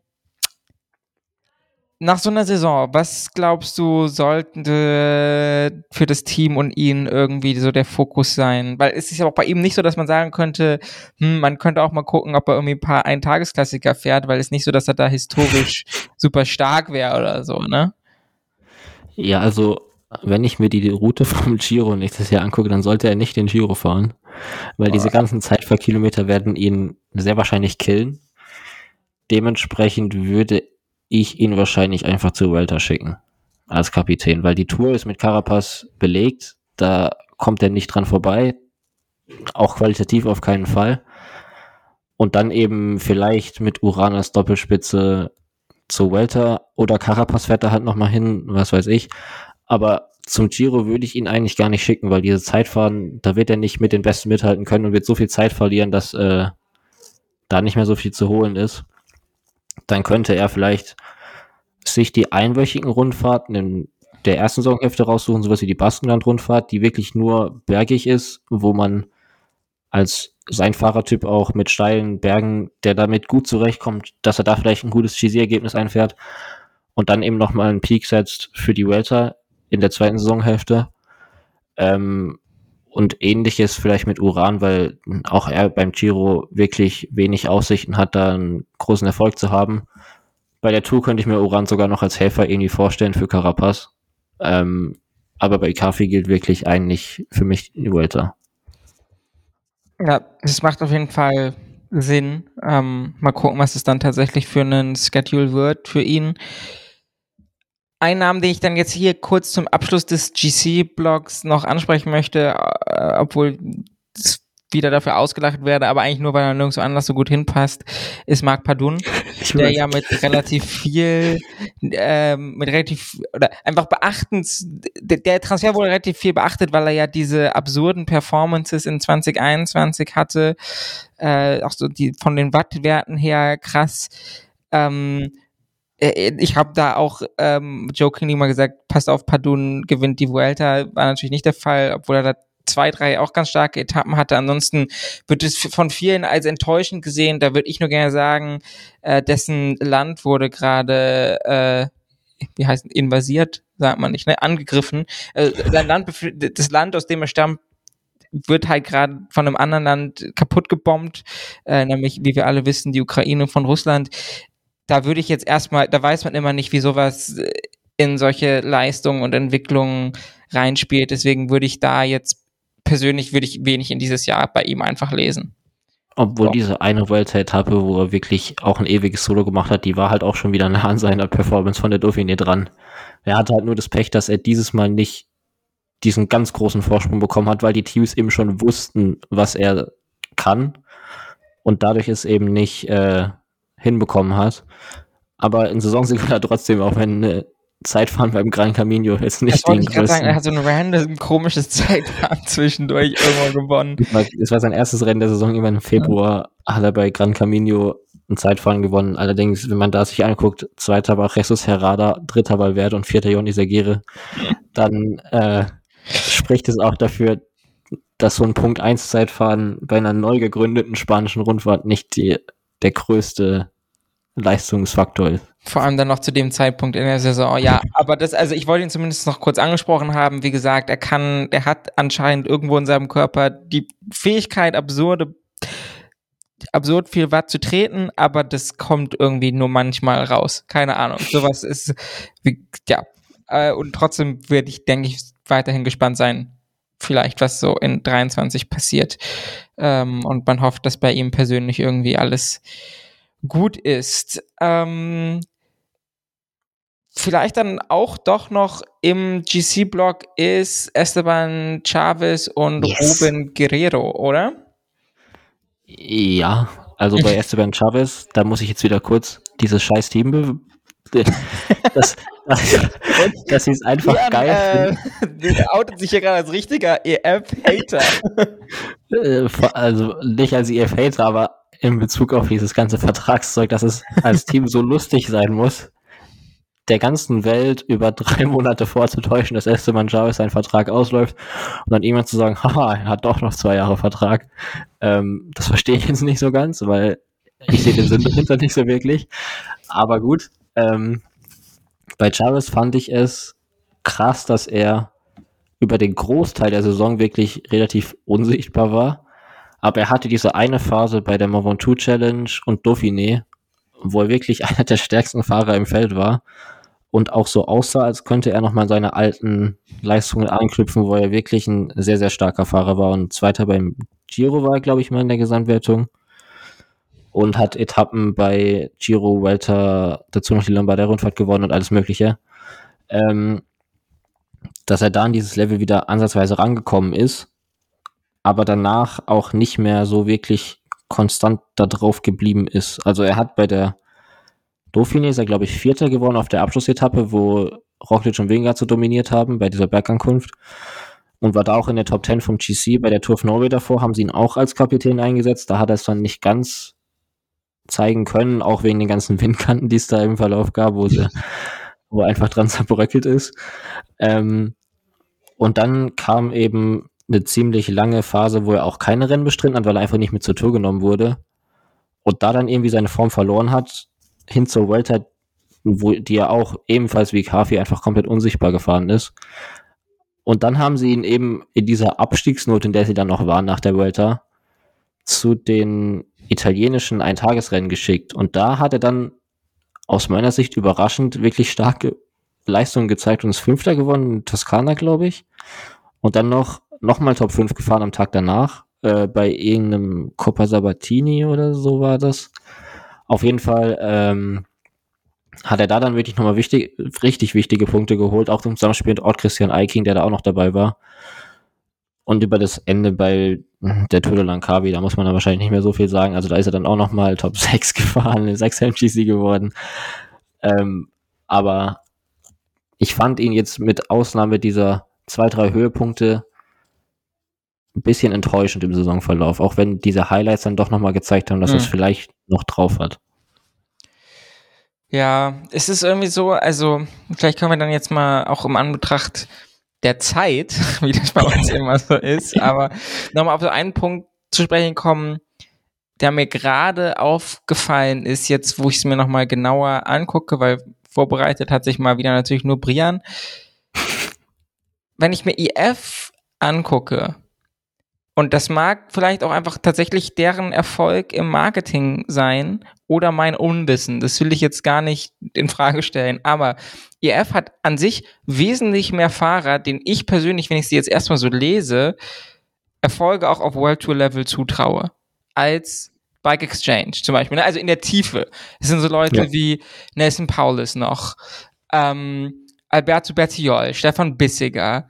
B: nach so einer Saison, was glaubst du, sollte für das Team und ihn irgendwie so der Fokus sein? Weil es ist ja auch bei ihm nicht so, dass man sagen könnte, hm, man könnte auch mal gucken, ob er irgendwie ein paar Eintagesklassiker fährt, weil es nicht so, dass er da historisch [laughs] super stark wäre oder so, ne?
A: Ja, also wenn ich mir die Route vom Giro nächstes Jahr angucke, dann sollte er nicht den Giro fahren, weil Boah. diese ganzen Zeitfahrkilometer werden ihn sehr wahrscheinlich killen. Dementsprechend würde ich ihn wahrscheinlich einfach zu Welter schicken als Kapitän, weil die Tour ist mit Carapaz belegt, da kommt er nicht dran vorbei, auch qualitativ auf keinen Fall. Und dann eben vielleicht mit Uran als Doppelspitze zu Welter oder Carapaz fährt da halt nochmal hin, was weiß ich. Aber zum Giro würde ich ihn eigentlich gar nicht schicken, weil diese Zeitfahren, da wird er nicht mit den Besten mithalten können und wird so viel Zeit verlieren, dass äh, da nicht mehr so viel zu holen ist dann könnte er vielleicht sich die einwöchigen Rundfahrten in der ersten Saisonhälfte raussuchen, sowas wie die Baskenland-Rundfahrt, die wirklich nur bergig ist, wo man als sein Fahrertyp auch mit steilen Bergen, der damit gut zurechtkommt, dass er da vielleicht ein gutes GC-Ergebnis einfährt und dann eben nochmal einen Peak setzt für die Welter in der zweiten Saisonhälfte. Ähm, und ähnliches vielleicht mit Uran, weil auch er beim Giro wirklich wenig Aussichten hat, da einen großen Erfolg zu haben. Bei der Tour könnte ich mir Uran sogar noch als Helfer irgendwie vorstellen für Carapaz. Ähm, aber bei Ikafi gilt wirklich eigentlich für mich die Vuelta.
B: Ja, es macht auf jeden Fall Sinn. Ähm, mal gucken, was es dann tatsächlich für einen Schedule wird für ihn. Ein Namen, den ich dann jetzt hier kurz zum Abschluss des GC-Blogs noch ansprechen möchte, äh, obwohl es wieder dafür ausgelacht werde, aber eigentlich nur, weil er nirgendwo anders so gut hinpasst, ist Marc Padun, [laughs] der ja mit relativ viel, ähm, mit relativ, oder einfach beachtens, der, der Transfer wurde relativ viel beachtet, weil er ja diese absurden Performances in 2021 hatte, äh, auch so die von den Wattwerten her krass, ähm, äh, ich habe da auch ähm, jokingly mal gesagt, passt auf, Padun gewinnt die Vuelta, war natürlich nicht der Fall, obwohl er da zwei, drei auch ganz starke Etappen hatte. Ansonsten wird es von vielen als enttäuschend gesehen. Da würde ich nur gerne sagen, äh, dessen Land wurde gerade, äh, wie heißt invasiert, sagt man nicht, ne? angegriffen. Äh, sein Land, das Land, aus dem er stammt, wird halt gerade von einem anderen Land kaputt gebombt, äh, nämlich, wie wir alle wissen, die Ukraine von Russland. Da würde ich jetzt erstmal, da weiß man immer nicht, wie sowas äh, in solche Leistungen und Entwicklungen reinspielt. Deswegen würde ich da jetzt persönlich würde ich wenig in dieses Jahr bei ihm einfach lesen.
A: Obwohl so. diese eine Vuelta-Etappe, wo er wirklich auch ein ewiges Solo gemacht hat, die war halt auch schon wieder nah an seiner Performance von der Dauphiné dran. Er hatte halt nur das Pech, dass er dieses Mal nicht diesen ganz großen Vorsprung bekommen hat, weil die Teams eben schon wussten, was er kann und dadurch es eben nicht äh, hinbekommen hat. Aber in Saisonsieg hat er [laughs] trotzdem, auch wenn äh, Zeitfahren beim Gran Camino ist nicht
B: den ich sagen, Er hat so ein random komisches Zeitfahren [laughs] zwischendurch irgendwo gewonnen.
A: Es war sein erstes Rennen der Saison, irgendwann im Februar ja. hat er bei Gran Camino ein Zeitfahren gewonnen. Allerdings, wenn man da sich anguckt, zweiter war Jesus Herrada, dritter Valverde und vierter Joni Sagire, dann äh, spricht es auch dafür, dass so ein Punkt 1 Zeitfahren bei einer neu gegründeten spanischen Rundfahrt nicht die, der größte Leistungsfaktor ist.
B: Vor allem dann noch zu dem Zeitpunkt in der Saison, ja. Aber das, also ich wollte ihn zumindest noch kurz angesprochen haben. Wie gesagt, er kann, er hat anscheinend irgendwo in seinem Körper die Fähigkeit, absurde, absurd viel Watt zu treten, aber das kommt irgendwie nur manchmal raus. Keine Ahnung. Sowas ist, wie, ja. Äh, und trotzdem werde ich, denke ich, weiterhin gespannt sein, vielleicht was so in 23 passiert. Ähm, und man hofft, dass bei ihm persönlich irgendwie alles gut ist. Ähm, vielleicht dann auch doch noch im GC-Block ist Esteban Chavez und yes. Ruben Guerrero, oder?
A: Ja, also bei [laughs] Esteban Chavez, da muss ich jetzt wieder kurz dieses scheiß Team [laughs] das, das, das ist einfach ja, geil.
B: Äh, [laughs] der outet sich hier gerade als richtiger EF-Hater. [laughs]
A: Äh, also nicht als EF-Hater, aber in Bezug auf dieses ganze Vertragszeug, dass es als Team so lustig sein muss, der ganzen Welt über drei Monate vorzutäuschen, dass Esteban Chavez sein Vertrag ausläuft und dann irgendwann zu sagen, haha, er hat doch noch zwei Jahre Vertrag. Ähm, das verstehe ich jetzt nicht so ganz, weil ich sehe den Sinn dahinter nicht so wirklich. Aber gut, ähm, bei Chavez fand ich es krass, dass er über den Großteil der Saison wirklich relativ unsichtbar war. Aber er hatte diese eine Phase bei der Mont Ventoux Challenge und Dauphiné, wo er wirklich [laughs] einer der stärksten Fahrer im Feld war und auch so aussah, als könnte er nochmal seine alten Leistungen anknüpfen, wo er wirklich ein sehr, sehr starker Fahrer war und Zweiter beim Giro war, glaube ich mal, in der Gesamtwertung und hat Etappen bei Giro, Welter, dazu noch die Lombardei-Rundfahrt gewonnen und alles Mögliche. Ähm, dass er da an dieses Level wieder ansatzweise rangekommen ist, aber danach auch nicht mehr so wirklich konstant da drauf geblieben ist. Also er hat bei der Dauphiné ist er, glaube ich, Vierter geworden auf der Abschlussetappe, wo Roglic und Wingard so dominiert haben bei dieser Bergankunft und war da auch in der Top 10 vom GC. Bei der Tour of Norway davor haben sie ihn auch als Kapitän eingesetzt. Da hat er es dann nicht ganz zeigen können, auch wegen den ganzen [laughs] Windkanten, die es da im Verlauf gab, wo sie, wo einfach dran zerbröckelt ist. Ähm, und dann kam eben eine ziemlich lange Phase, wo er auch keine Rennen bestritten hat, weil er einfach nicht mit zur Tour genommen wurde. Und da dann irgendwie seine Form verloren hat, hin zur Welter, wo die ja auch ebenfalls wie Kafi einfach komplett unsichtbar gefahren ist. Und dann haben sie ihn eben in dieser Abstiegsnote, in der sie dann noch waren nach der Welter, zu den italienischen Eintagesrennen geschickt. Und da hat er dann aus meiner Sicht überraschend wirklich starke Leistungen gezeigt und ist Fünfter gewonnen in Toskana, glaube ich. Und dann noch, noch mal Top 5 gefahren am Tag danach. äh, bei irgendeinem Coppa Sabatini oder so war das. Auf jeden Fall ähm, hat er da dann wirklich nochmal wichtig, richtig wichtige Punkte geholt, auch im Zusammenspiel mit Ort Christian Eiking, der da auch noch dabei war. Und über das Ende bei der Tour de Langkawi, da muss man dann wahrscheinlich nicht mehr so viel sagen. Also da ist er dann auch nochmal Top [laughs] 6 gefahren, 6 MGC geworden. Ähm, aber ich fand ihn jetzt mit Ausnahme dieser zwei, drei Höhepunkte ein bisschen enttäuschend im Saisonverlauf, auch wenn diese Highlights dann doch nochmal gezeigt haben, dass mhm. es vielleicht noch drauf hat.
B: Ja, es ist irgendwie so, also vielleicht können wir dann jetzt mal auch im Anbetracht der Zeit, [laughs] wie das bei uns [laughs] immer so ist, aber nochmal auf so einen Punkt zu sprechen kommen, der mir gerade aufgefallen ist, jetzt wo ich es mir nochmal genauer angucke, weil vorbereitet hat sich mal wieder natürlich nur Brian. Wenn ich mir IF angucke, und das mag vielleicht auch einfach tatsächlich deren Erfolg im Marketing sein oder mein Unwissen. Das will ich jetzt gar nicht in Frage stellen. Aber IF hat an sich wesentlich mehr Fahrer, den ich persönlich, wenn ich sie jetzt erstmal so lese, Erfolge auch auf World Tour Level zutraue. Als Bike Exchange zum Beispiel. Ne? Also in der Tiefe. Es sind so Leute ja. wie Nelson Paulus noch, ähm, Alberto Bertiol, Stefan Bissiger,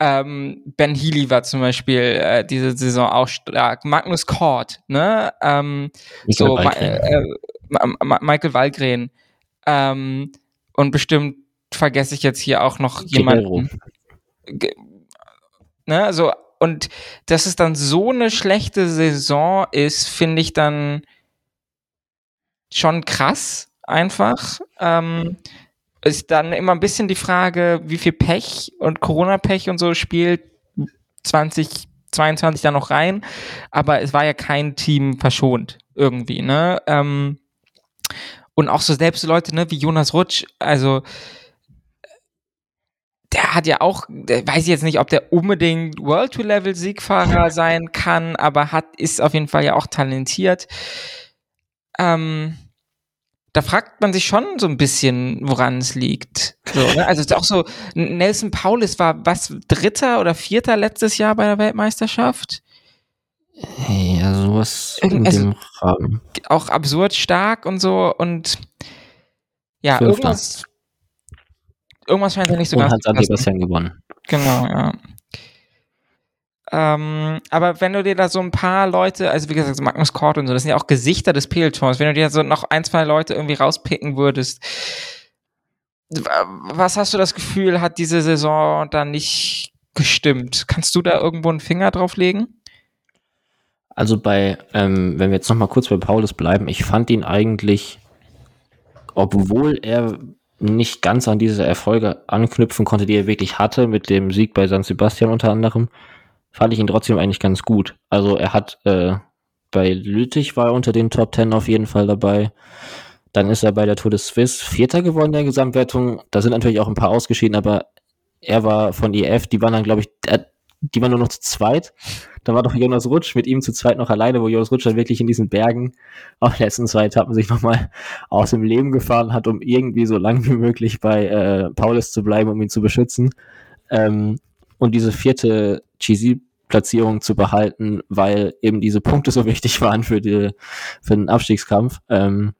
B: ähm, Ben Healy war zum Beispiel äh, diese Saison auch stark. Magnus Kort, ne? Ähm, so, Ma äh, Ma Michael Wallgren. Ähm, und bestimmt vergesse ich jetzt hier auch noch jemanden. Ne, so, und dass es dann so eine schlechte Saison ist, finde ich dann schon krass, einfach. Ähm, ist dann immer ein bisschen die Frage, wie viel Pech und Corona-Pech und so spielt 2022 da noch rein. Aber es war ja kein Team verschont irgendwie, ne? Ähm, und auch so selbst Leute, ne, wie Jonas Rutsch, also der hat ja auch, weiß ich jetzt nicht, ob der unbedingt World Tour Level Siegfahrer sein kann, aber hat, ist auf jeden Fall ja auch talentiert. Ähm, da fragt man sich schon so ein bisschen, woran es liegt. So, ne? Also ist auch so, Nelson Paulus war was, Dritter oder Vierter letztes Jahr bei der Weltmeisterschaft?
A: Ja, sowas in also, dem Rahmen.
B: Auch absurd stark und so und ja, Fünfter. irgendwas, irgendwas scheint ja nicht so
A: und ganz hat San Sebastian gewonnen.
B: Genau, ja. Ähm, aber wenn du dir da so ein paar Leute, also wie gesagt, Magnus Kort und so, das sind ja auch Gesichter des Pelotons, wenn du dir so noch ein, zwei Leute irgendwie rauspicken würdest, was hast du das Gefühl, hat diese Saison dann nicht gestimmt? Kannst du da irgendwo einen Finger drauf legen?
A: Also bei, ähm, wenn wir jetzt nochmal kurz bei Paulus bleiben, ich fand ihn eigentlich, obwohl er nicht ganz an diese Erfolge anknüpfen konnte, die er wirklich hatte, mit dem Sieg bei San Sebastian unter anderem, fand ich ihn trotzdem eigentlich ganz gut. Also er hat äh, bei Lüttich war er unter den Top Ten auf jeden Fall dabei. Dann ist er bei der Tour de Suisse Vierter geworden der Gesamtwertung. Da sind natürlich auch ein paar ausgeschieden, aber er war von EF, die waren dann, glaube ich, die waren nur noch zu zweit. Da war doch Jonas Rutsch mit ihm zu zweit noch alleine, wo Jonas Rutsch dann wirklich in diesen Bergen auf den letzten zwei Etappen sich nochmal aus dem Leben gefahren hat, um irgendwie so lang wie möglich bei äh, Paulus zu bleiben, um ihn zu beschützen. Ähm, und diese vierte GC-Platzierung zu behalten, weil eben diese Punkte so [laughs] wichtig waren für, die, für den Abstiegskampf. Ähm,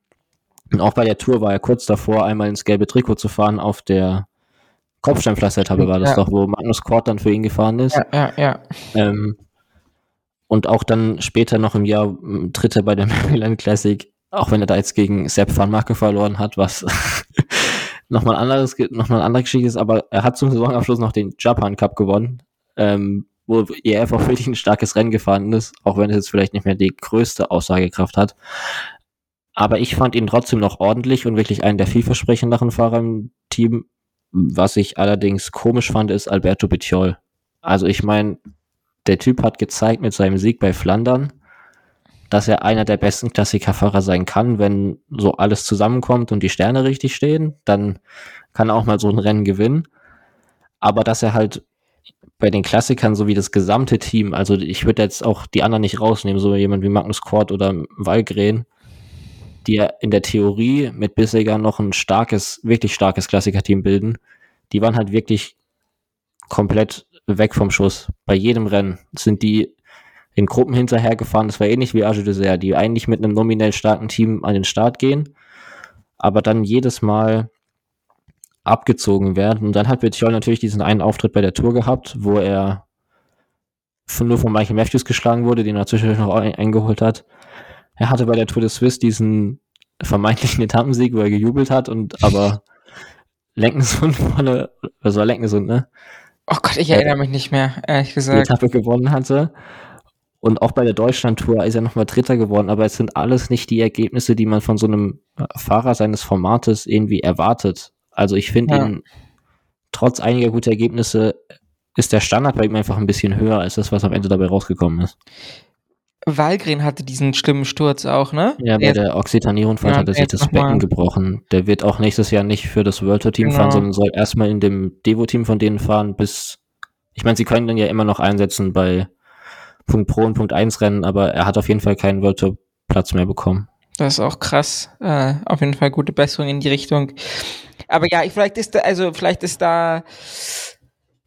A: und auch bei der Tour war er kurz davor, einmal ins gelbe Trikot zu fahren auf der Kopfsteinpflaster-Etappe war das ja. doch, wo Magnus Kort dann für ihn gefahren ist.
B: Ja, ja, ja.
A: Ähm, und auch dann später noch im Jahr Dritter bei der [laughs] Maryland Classic, auch wenn er da jetzt gegen Sepp van Marke verloren hat, was [laughs] nochmal anderes, nochmal eine andere Geschichte ist, aber er hat zum Saisonabschluss noch den Japan Cup gewonnen, ähm, wo EF auch wirklich ein starkes Rennen gefahren ist, auch wenn es jetzt vielleicht nicht mehr die größte Aussagekraft hat. Aber ich fand ihn trotzdem noch ordentlich und wirklich einen der vielversprechenderen Fahrer im Team. Was ich allerdings komisch fand, ist Alberto Bitiol. Also ich meine, der Typ hat gezeigt mit seinem Sieg bei Flandern, dass er einer der besten Klassikerfahrer sein kann, wenn so alles zusammenkommt und die Sterne richtig stehen, dann kann er auch mal so ein Rennen gewinnen. Aber dass er halt bei den Klassikern so wie das gesamte Team, also ich würde jetzt auch die anderen nicht rausnehmen, so jemand wie Magnus Kort oder Walgren, die ja in der Theorie mit Bissiger noch ein starkes, wirklich starkes Klassikerteam bilden, die waren halt wirklich komplett weg vom Schuss. Bei jedem Rennen sind die in Gruppen hinterhergefahren. Das war ähnlich wie Age Dessert, die eigentlich mit einem nominell starken Team an den Start gehen, aber dann jedes Mal abgezogen werden. Und dann hat Bettiol natürlich diesen einen Auftritt bei der Tour gehabt, wo er von, nur von Michael Matthews geschlagen wurde, den er zwischendurch noch eingeholt hat. Er hatte bei der Tour de Suisse diesen vermeintlichen Etappensieg, wo er gejubelt hat und aber [laughs] Lenkensund vorne, was war Lenkensund, ne?
B: Oh Gott, ich erinnere mich nicht mehr, ehrlich gesagt.
A: Die Etappe gewonnen hatte. Und auch bei der Deutschland-Tour ist er nochmal Dritter geworden, aber es sind alles nicht die Ergebnisse, die man von so einem Fahrer seines Formates irgendwie erwartet. Also ich finde ja. ihn, trotz einiger guter Ergebnisse, ist der Standard bei ihm einfach ein bisschen höher als das, was am Ende dabei rausgekommen ist.
B: Walgren hatte diesen schlimmen Sturz auch, ne?
A: Ja, bei der Occitanie-Rundfahrt ja, hat er sich das Becken gebrochen. Der wird auch nächstes Jahr nicht für das World Tour Team genau. fahren, sondern soll erstmal in dem Devo-Team von denen fahren, bis. Ich meine, sie können dann ja immer noch einsetzen bei Punkt Pro und Punkt 1 Rennen, aber er hat auf jeden Fall keinen World Platz mehr bekommen.
B: Das ist auch krass. Äh, auf jeden Fall gute Besserung in die Richtung. Aber ja, vielleicht ist da, also vielleicht ist da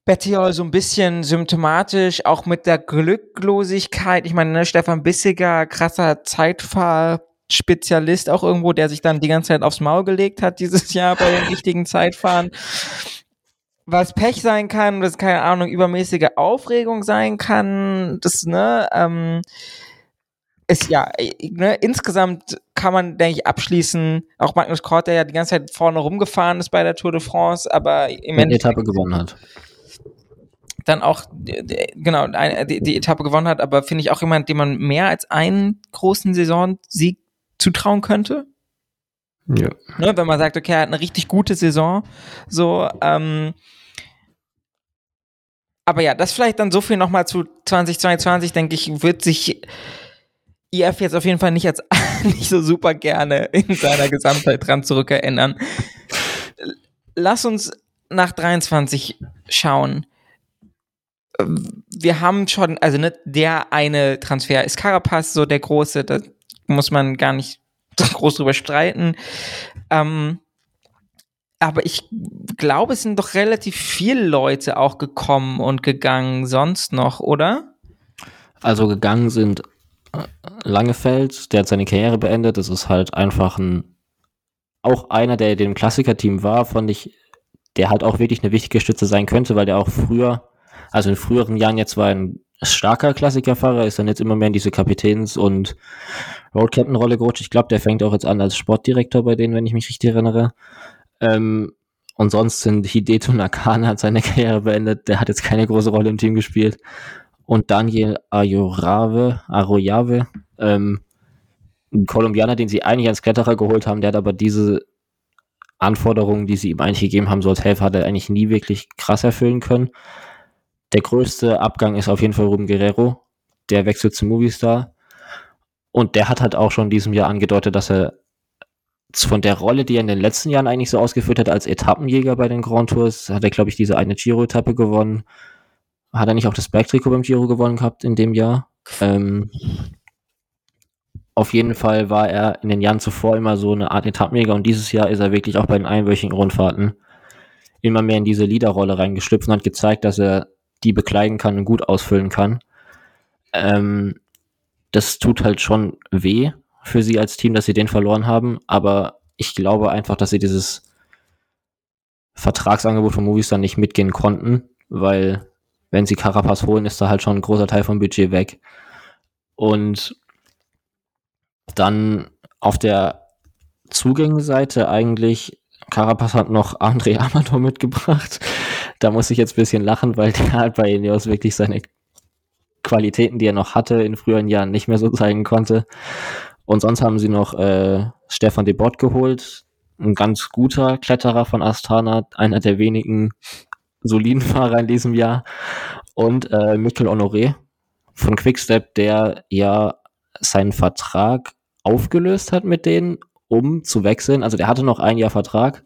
B: Bettiol so ein bisschen symptomatisch, auch mit der Glücklosigkeit. Ich meine, ne, Stefan Bissiger, krasser Zeitfahrspezialist auch irgendwo, der sich dann die ganze Zeit aufs Maul gelegt hat dieses Jahr bei den richtigen Zeitfahren. Was Pech sein kann, was keine Ahnung, übermäßige Aufregung sein kann, das, ne, ähm, ist ja, ne, insgesamt kann man, denke ich, abschließen, auch Magnus Kort, der ja die ganze Zeit vorne rumgefahren ist bei der Tour de France, aber
A: im Endeffekt. Etappe gewonnen hat
B: dann auch genau die, die Etappe gewonnen hat, aber finde ich auch jemand, dem man mehr als einen großen Saisonsieg zutrauen könnte.
A: Ja.
B: Ne, wenn man sagt, okay, er hat eine richtig gute Saison, so, ähm, aber ja, das vielleicht dann so viel nochmal zu 2022, denke ich, wird sich IF jetzt auf jeden Fall nicht als [laughs] nicht so super gerne in seiner Gesamtheit dran zurückerinnern. Lass uns nach 23 schauen wir haben schon, also ne, der eine Transfer ist Carapaz, so der große, da muss man gar nicht groß drüber streiten. Ähm, aber ich glaube, es sind doch relativ viele Leute auch gekommen und gegangen sonst noch, oder?
A: Also gegangen sind äh, Langefeld, der hat seine Karriere beendet. Das ist halt einfach ein, auch einer, der dem Klassikerteam war, fand ich, der halt auch wirklich eine wichtige Stütze sein könnte, weil der auch früher also in früheren Jahren jetzt war ein starker Klassikerfahrer, ist dann jetzt immer mehr in diese Kapitäns- und Road Captain-Rolle gerutscht. Ich glaube, der fängt auch jetzt an als Sportdirektor bei denen, wenn ich mich richtig erinnere. Ähm, und sonst sind Hideto Nakana hat seine Karriere beendet. Der hat jetzt keine große Rolle im Team gespielt. Und Daniel Ayorave, Aroyave, ähm, ein Kolumbianer, den sie eigentlich als Kletterer geholt haben, der hat aber diese Anforderungen, die sie ihm eigentlich gegeben haben, so als Helfer, hat er eigentlich nie wirklich krass erfüllen können. Der größte Abgang ist auf jeden Fall Ruben Guerrero. Der wechselt zu Movistar. Und der hat halt auch schon in diesem Jahr angedeutet, dass er von der Rolle, die er in den letzten Jahren eigentlich so ausgeführt hat als Etappenjäger bei den Grand Tours, hat er, glaube ich, diese eine Giro-Etappe gewonnen. Hat er nicht auch das Bergtrikot beim Giro gewonnen gehabt in dem Jahr? Ähm, auf jeden Fall war er in den Jahren zuvor immer so eine Art Etappenjäger und dieses Jahr ist er wirklich auch bei den einwöchigen Rundfahrten immer mehr in diese Leaderrolle reingeschlüpft und hat gezeigt, dass er die bekleiden kann und gut ausfüllen kann. Ähm, das tut halt schon weh für sie als Team, dass sie den verloren haben, aber ich glaube einfach, dass sie dieses Vertragsangebot von Movistar nicht mitgehen konnten, weil wenn sie Carapaz holen, ist da halt schon ein großer Teil vom Budget weg. Und dann auf der Zugängeseite eigentlich, Carapaz hat noch André [laughs] Amador mitgebracht, da muss ich jetzt ein bisschen lachen, weil der halt [laughs] bei Ineos wirklich seine Qualitäten, die er noch hatte, in früheren Jahren nicht mehr so zeigen konnte. Und sonst haben sie noch äh, Stefan de Bott geholt, ein ganz guter Kletterer von Astana, einer der wenigen soliden [laughs] Fahrer in diesem Jahr. Und äh, Mikkel Honoré von Quickstep, der ja seinen Vertrag aufgelöst hat mit denen, um zu wechseln. Also der hatte noch ein Jahr Vertrag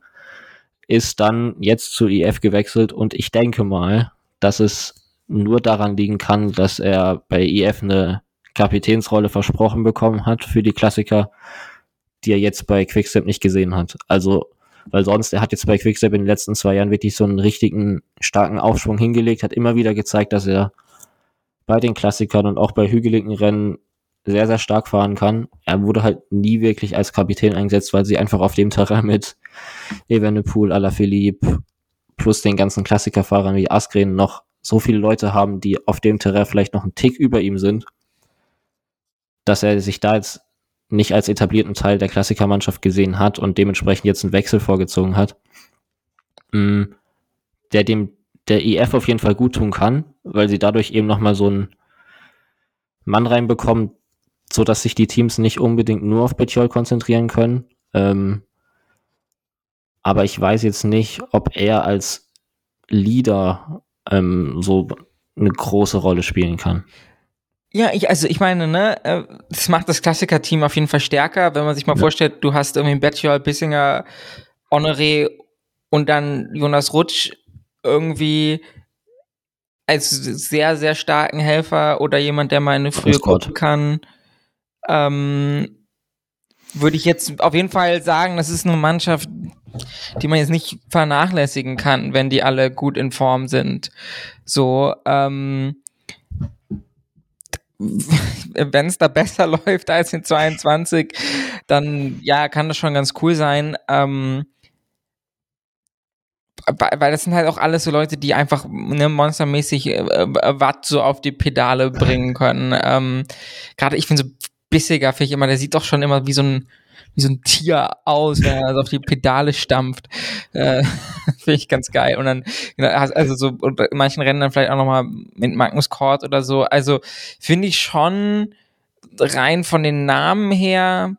A: ist dann jetzt zu IF gewechselt und ich denke mal, dass es nur daran liegen kann, dass er bei IF eine Kapitänsrolle versprochen bekommen hat für die Klassiker, die er jetzt bei Quickstep nicht gesehen hat. Also, weil sonst, er hat jetzt bei Quickstep in den letzten zwei Jahren wirklich so einen richtigen starken Aufschwung hingelegt, hat immer wieder gezeigt, dass er bei den Klassikern und auch bei hügeligen Rennen sehr, sehr stark fahren kann. Er wurde halt nie wirklich als Kapitän eingesetzt, weil sie einfach auf dem Terrain mit Evenepoel, Alaphilippe plus den ganzen Klassikerfahrern wie Askren noch so viele Leute haben, die auf dem Terrain vielleicht noch einen Tick über ihm sind, dass er sich da jetzt nicht als etablierten Teil der Klassikermannschaft gesehen hat und dementsprechend jetzt einen Wechsel vorgezogen hat, mm, der dem der EF auf jeden Fall gut tun kann, weil sie dadurch eben nochmal so einen Mann reinbekommen, so dass sich die Teams nicht unbedingt nur auf Betjol konzentrieren können. Ähm, aber ich weiß jetzt nicht, ob er als Leader ähm, so eine große Rolle spielen kann.
B: Ja, ich, also ich meine, ne, äh, das macht das Klassiker-Team auf jeden Fall stärker, wenn man sich mal ja. vorstellt, du hast irgendwie Betjol, Bissinger, Honoré und dann Jonas Rutsch irgendwie als sehr, sehr starken Helfer oder jemand, der mal eine frühe gucken kann, ähm, würde ich jetzt auf jeden Fall sagen, das ist eine Mannschaft, die man jetzt nicht vernachlässigen kann, wenn die alle gut in Form sind. So, ähm, [laughs] wenn es da besser [laughs] läuft als in 22, dann ja, kann das schon ganz cool sein. Ähm, weil das sind halt auch alles so Leute, die einfach ne, monstermäßig äh, äh, Watt so auf die Pedale bringen können. Ähm, Gerade ich finde so bissiger, finde ich immer, der sieht doch schon immer wie so ein wie so ein Tier aus, wenn er also auf die Pedale stampft. Äh, [laughs] Finde ich ganz geil. Und dann, genau, also so, in manchen Rennen dann vielleicht auch nochmal mit Magnus Kort oder so. Also finde ich schon rein von den Namen her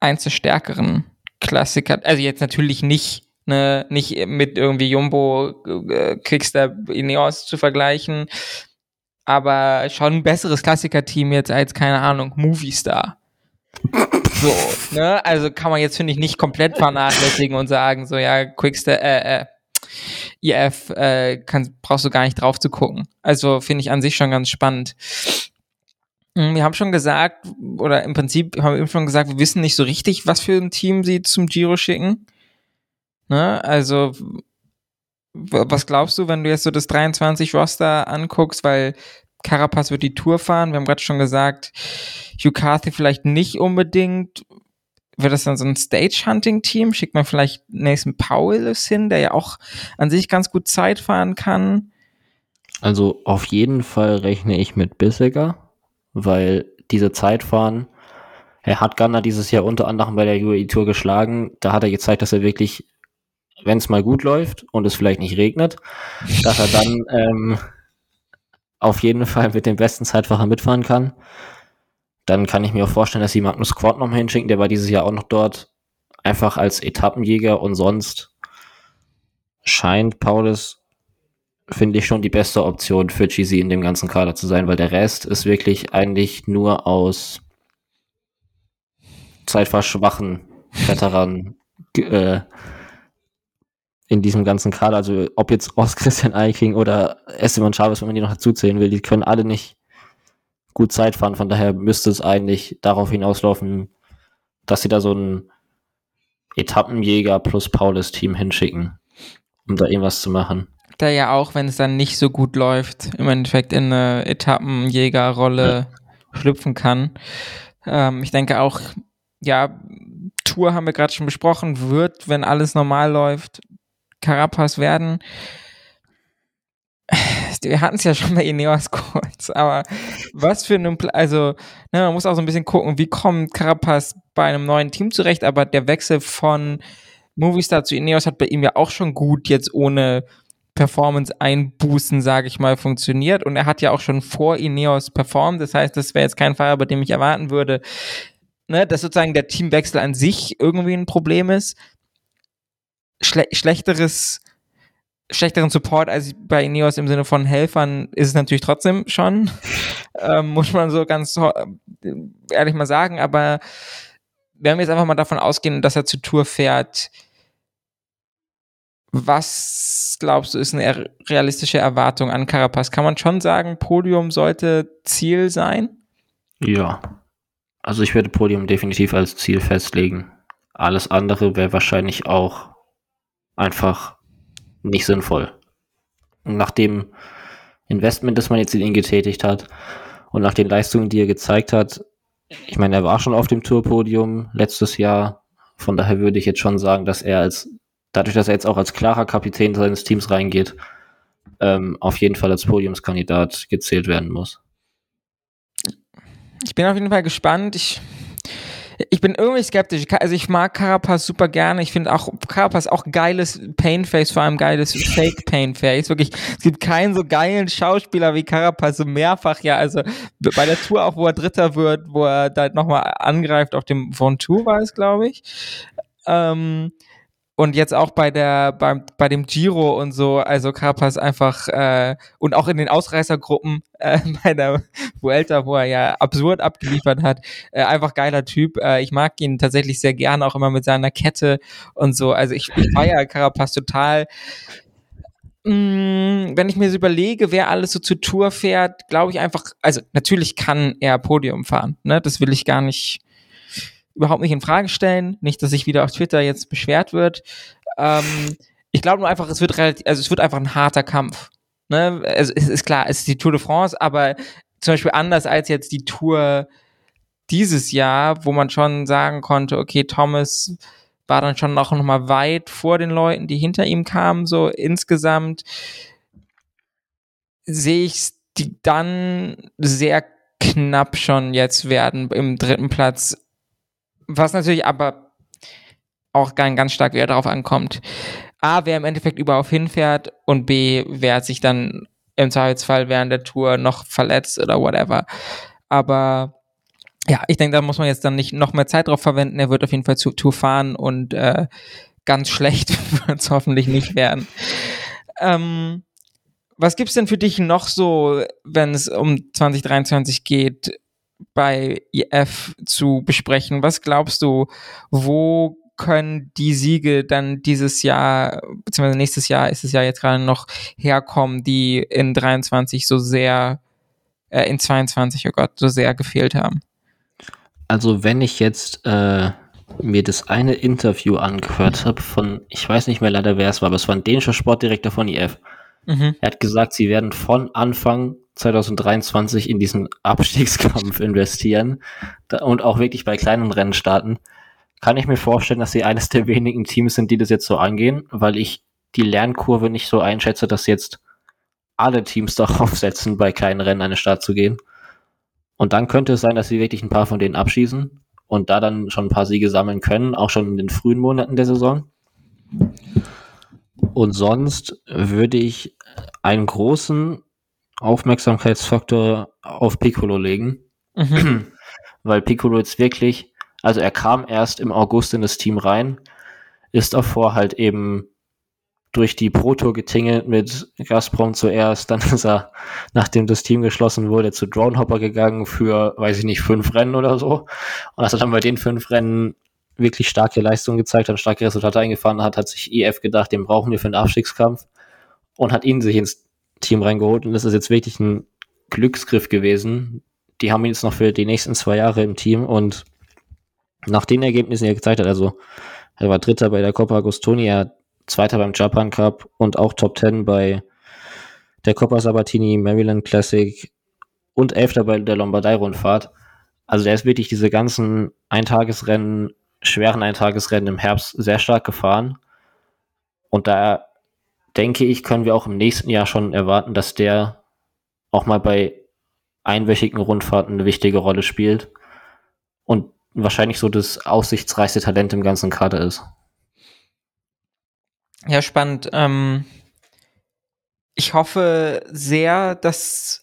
B: eins der stärkeren Klassiker. Also jetzt natürlich nicht ne, nicht mit irgendwie Jumbo, äh, Quickstep, Ineos zu vergleichen, aber schon ein besseres Klassiker-Team jetzt als, keine Ahnung, Movistar. So, ne? Also kann man jetzt, finde ich, nicht komplett vernachlässigen und sagen, so, ja, Quickstep, äh, äh, IF, äh, kann, brauchst du gar nicht drauf zu gucken. Also finde ich an sich schon ganz spannend. Hm, wir haben schon gesagt, oder im Prinzip haben wir eben schon gesagt, wir wissen nicht so richtig, was für ein Team sie zum Giro schicken. Ne? Also, was glaubst du, wenn du jetzt so das 23 Roster anguckst, weil Carapaz wird die Tour fahren. Wir haben gerade schon gesagt, Hugh Carthy vielleicht nicht unbedingt. Wird das dann so ein Stage-Hunting-Team? Schickt man vielleicht Nathan Powell hin, der ja auch an sich ganz gut Zeit fahren kann?
A: Also auf jeden Fall rechne ich mit Bissiger, weil diese Zeitfahren, er hat Gunner dieses Jahr unter anderem bei der UAE Tour geschlagen. Da hat er gezeigt, dass er wirklich, wenn es mal gut läuft und es vielleicht nicht regnet, dass er dann ähm, auf jeden Fall mit dem besten Zeitfacher mitfahren kann. Dann kann ich mir auch vorstellen, dass sie Magnus Quad noch mal hinschicken, der war dieses Jahr auch noch dort, einfach als Etappenjäger und sonst scheint Paulus, finde ich, schon die beste Option für GZ in dem ganzen Kader zu sein, weil der Rest ist wirklich eigentlich nur aus zeitverschwachen Veteranen äh, in diesem ganzen Kader, also ob jetzt Ost [laughs] Christian Eiking oder Esteban Chavez, wenn man die noch dazuzählen will, die können alle nicht gut Zeit fahren. Von daher müsste es eigentlich darauf hinauslaufen, dass sie da so ein Etappenjäger plus Paulus-Team hinschicken, um da irgendwas zu machen.
B: Da ja auch, wenn es dann nicht so gut läuft, im Endeffekt in eine Etappenjägerrolle ja. schlüpfen kann. Ähm, ich denke auch, ja, Tour haben wir gerade schon besprochen, wird, wenn alles normal läuft, Carapaz werden. Wir hatten es ja schon bei Ineos kurz, aber was für ein, also ne, man muss auch so ein bisschen gucken, wie kommt Carapaz bei einem neuen Team zurecht, aber der Wechsel von Movistar zu Ineos hat bei ihm ja auch schon gut jetzt ohne Performance-Einbußen, sage ich mal, funktioniert. Und er hat ja auch schon vor Ineos performt. Das heißt, das wäre jetzt kein Fahrer, bei dem ich erwarten würde, ne, dass sozusagen der Teamwechsel an sich irgendwie ein Problem ist schle schlechteres schlechteren Support als bei Ineos im Sinne von Helfern ist es natürlich trotzdem schon, [laughs] ähm, muss man so ganz ehrlich mal sagen, aber wenn wir jetzt einfach mal davon ausgehen, dass er zur Tour fährt, was glaubst du, ist eine realistische Erwartung an Carapaz? Kann man schon sagen, Podium sollte Ziel sein?
A: Ja. Also ich werde Podium definitiv als Ziel festlegen. Alles andere wäre wahrscheinlich auch einfach nicht sinnvoll. Nachdem Investment, das man jetzt in ihn getätigt hat und nach den Leistungen, die er gezeigt hat, ich meine, er war schon auf dem Tourpodium letztes Jahr. Von daher würde ich jetzt schon sagen, dass er als, dadurch, dass er jetzt auch als klarer Kapitän seines Teams reingeht, ähm, auf jeden Fall als Podiumskandidat gezählt werden muss.
B: Ich bin auf jeden Fall gespannt. Ich ich bin irgendwie skeptisch. Also ich mag Carapaz super gerne. Ich finde auch Carapaz auch geiles Painface, vor allem geiles Fake Painface. Wirklich, es gibt keinen so geilen Schauspieler wie Carapaz, so mehrfach ja. Also bei der Tour auch, wo er Dritter wird, wo er da nochmal angreift auf dem Von Tour war es, glaube ich. Ähm, und jetzt auch bei der, beim, bei dem Giro und so, also Carapaz einfach, äh, und auch in den Ausreißergruppen äh, [laughs] bei der Vuelta, wo er ja absurd abgeliefert hat, äh, einfach geiler Typ. Äh, ich mag ihn tatsächlich sehr gern, auch immer mit seiner Kette und so. Also ich, ich feiere Carapaz total. Mm, wenn ich mir so überlege, wer alles so zur Tour fährt, glaube ich einfach, also natürlich kann er Podium fahren, ne? Das will ich gar nicht überhaupt nicht in Frage stellen. Nicht, dass sich wieder auf Twitter jetzt beschwert wird. Ähm, ich glaube nur einfach, es wird relativ, also es wird einfach ein harter Kampf. Ne? Also es ist klar, es ist die Tour de France, aber zum Beispiel anders als jetzt die Tour dieses Jahr, wo man schon sagen konnte, okay, Thomas war dann schon noch, noch mal weit vor den Leuten, die hinter ihm kamen, so insgesamt sehe ich die dann sehr knapp schon jetzt werden im dritten Platz was natürlich aber auch ganz, ganz stark wieder darauf ankommt. A, wer im Endeffekt überhaupt hinfährt und B, wer sich dann im Zweifelsfall während der Tour noch verletzt oder whatever. Aber ja, ich denke, da muss man jetzt dann nicht noch mehr Zeit drauf verwenden. Er wird auf jeden Fall zur Tour fahren und äh, ganz [laughs] schlecht [laughs] wird es hoffentlich nicht werden. Ähm, was gibt's denn für dich noch so, wenn es um 2023 geht, bei IF zu besprechen. Was glaubst du, wo können die Siege dann dieses Jahr, beziehungsweise nächstes Jahr ist es ja jetzt gerade noch herkommen, die in 23 so sehr, äh, in 22, oh Gott, so sehr gefehlt haben?
A: Also wenn ich jetzt äh, mir das eine Interview angehört habe von, ich weiß nicht mehr leider wer es war, aber es war ein dänischer Sportdirektor von IF. Mhm. Er hat gesagt, sie werden von Anfang 2023 in diesen Abstiegskampf investieren und auch wirklich bei kleinen Rennen starten, kann ich mir vorstellen, dass sie eines der wenigen Teams sind, die das jetzt so angehen, weil ich die Lernkurve nicht so einschätze, dass jetzt alle Teams [laughs] darauf setzen, bei kleinen Rennen den Start zu gehen. Und dann könnte es sein, dass sie wirklich ein paar von denen abschießen und da dann schon ein paar Siege sammeln können, auch schon in den frühen Monaten der Saison. Und sonst würde ich einen großen Aufmerksamkeitsfaktor auf Piccolo legen. Mhm. [clears throat] Weil Piccolo jetzt wirklich, also er kam erst im August in das Team rein, ist davor halt eben durch die Pro-Tour getingelt mit Gazprom zuerst, dann ist er, nachdem das Team geschlossen wurde, zu Dronehopper gegangen für, weiß ich nicht, fünf Rennen oder so. Und als er dann bei den fünf Rennen wirklich starke Leistungen gezeigt hat, starke Resultate eingefahren hat, hat sich EF gedacht, den brauchen wir für den Abstiegskampf und hat ihn sich ins Team reingeholt und das ist jetzt wirklich ein Glücksgriff gewesen. Die haben ihn jetzt noch für die nächsten zwei Jahre im Team und nach den Ergebnissen, die er gezeigt hat, also er war Dritter bei der Coppa Agostonia, Zweiter beim Japan Cup und auch Top Ten bei der Coppa Sabatini Maryland Classic und Elfter bei der Lombardei-Rundfahrt. Also der ist wirklich diese ganzen Eintagesrennen, schweren Eintagesrennen im Herbst sehr stark gefahren. Und da denke ich, können wir auch im nächsten Jahr schon erwarten, dass der auch mal bei einwöchigen Rundfahrten eine wichtige Rolle spielt und wahrscheinlich so das aussichtsreichste Talent im ganzen Kader ist.
B: Ja, spannend. Ähm, ich hoffe sehr, dass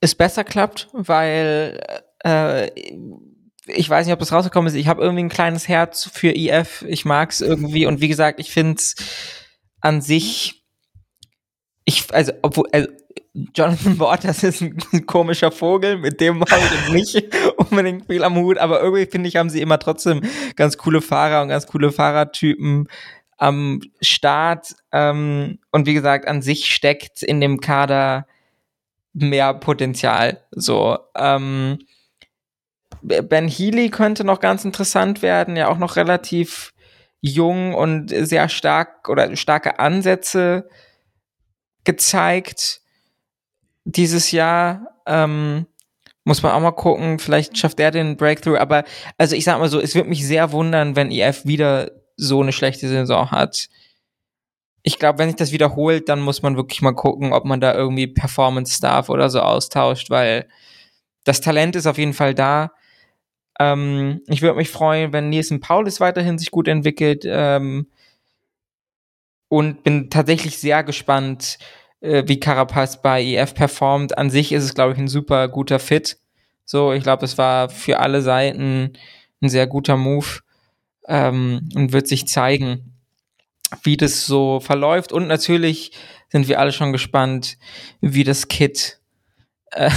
B: es besser klappt, weil äh, ich weiß nicht, ob das rausgekommen ist. Ich habe irgendwie ein kleines Herz für IF. Ich mag es irgendwie und wie gesagt, ich finde es an sich, ich, also, obwohl, also, Jonathan Waters ist ein, [laughs] komischer Vogel, mit dem habe ich nicht [laughs] unbedingt viel am Hut, aber irgendwie finde ich, haben sie immer trotzdem ganz coole Fahrer und ganz coole Fahrertypen am Start. Ähm, und wie gesagt, an sich steckt in dem Kader mehr Potenzial. So, ähm, Ben Healy könnte noch ganz interessant werden, ja auch noch relativ jung und sehr stark oder starke Ansätze gezeigt. dieses Jahr. Ähm, muss man auch mal gucken. Vielleicht schafft er den Breakthrough. Aber also ich sag mal so, es wird mich sehr wundern, wenn EF wieder so eine schlechte Saison hat. Ich glaube, wenn sich das wiederholt, dann muss man wirklich mal gucken, ob man da irgendwie Performance Staff oder so austauscht, weil das Talent ist auf jeden Fall da. Ähm, ich würde mich freuen, wenn Nielsen Paulus weiterhin sich gut entwickelt. Ähm, und bin tatsächlich sehr gespannt, äh, wie Carapaz bei EF performt. An sich ist es, glaube ich, ein super guter Fit. So, ich glaube, das war für alle Seiten ein sehr guter Move ähm, und wird sich zeigen, wie das so verläuft. Und natürlich sind wir alle schon gespannt, wie das Kit äh,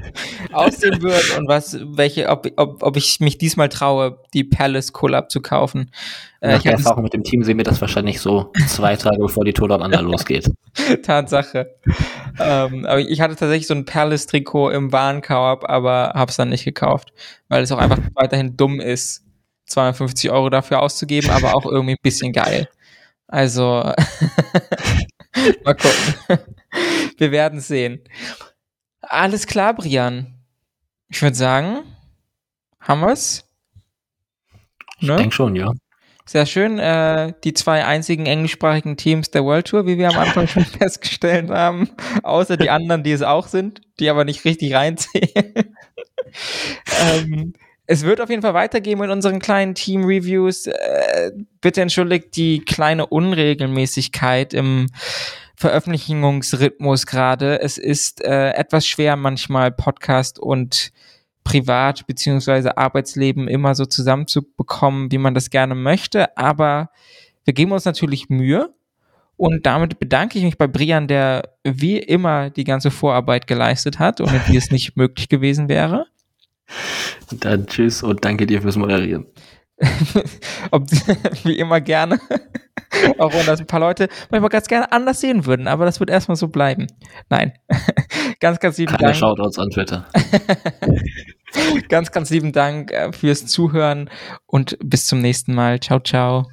B: [laughs] aussehen wird und was, welche, ob, ob, ob ich mich diesmal traue, die Palace Collab zu kaufen.
A: Äh, Nach der Erfahrung mit dem Team sehen wir das wahrscheinlich so zwei Tage bevor die Tour down losgeht. [laughs]
B: Tatsache. ähm, aber ich hatte tatsächlich so ein Palace-Trikot im Warenkorb, aber hab's dann nicht gekauft, weil es auch einfach weiterhin dumm ist, 250 Euro dafür auszugeben, aber auch irgendwie ein bisschen geil. Also, [laughs] mal gucken. Wir werden sehen. Alles klar, Brian. Ich würde sagen, haben wir's?
A: Ne? Ich denke schon, ja.
B: Sehr schön. Äh, die zwei einzigen englischsprachigen Teams der World Tour, wie wir am Anfang schon [laughs] festgestellt haben. Außer die anderen, die es auch sind, die aber nicht richtig reinzählen. [laughs] ähm, es wird auf jeden Fall weitergehen mit unseren kleinen Team-Reviews. Äh, bitte entschuldigt die kleine Unregelmäßigkeit im Veröffentlichungsrhythmus gerade. Es ist äh, etwas schwer manchmal Podcast und Privat- beziehungsweise Arbeitsleben immer so zusammenzubekommen, wie man das gerne möchte. Aber wir geben uns natürlich Mühe. Und damit bedanke ich mich bei Brian, der wie immer die ganze Vorarbeit geleistet hat, ohne die es nicht möglich gewesen wäre.
A: Dann tschüss und danke dir fürs Moderieren. [laughs]
B: Ob, [laughs] wie immer gerne. [laughs] Auch wenn das ein paar Leute manchmal ganz gerne anders sehen würden, aber das wird erstmal so bleiben. Nein. ganz, ganz lieben Keine Dank.
A: Shoutouts an Twitter.
B: ganz, ganz lieben Dank äh, fürs Zuhören und bis zum nächsten Mal. Ciao, ciao.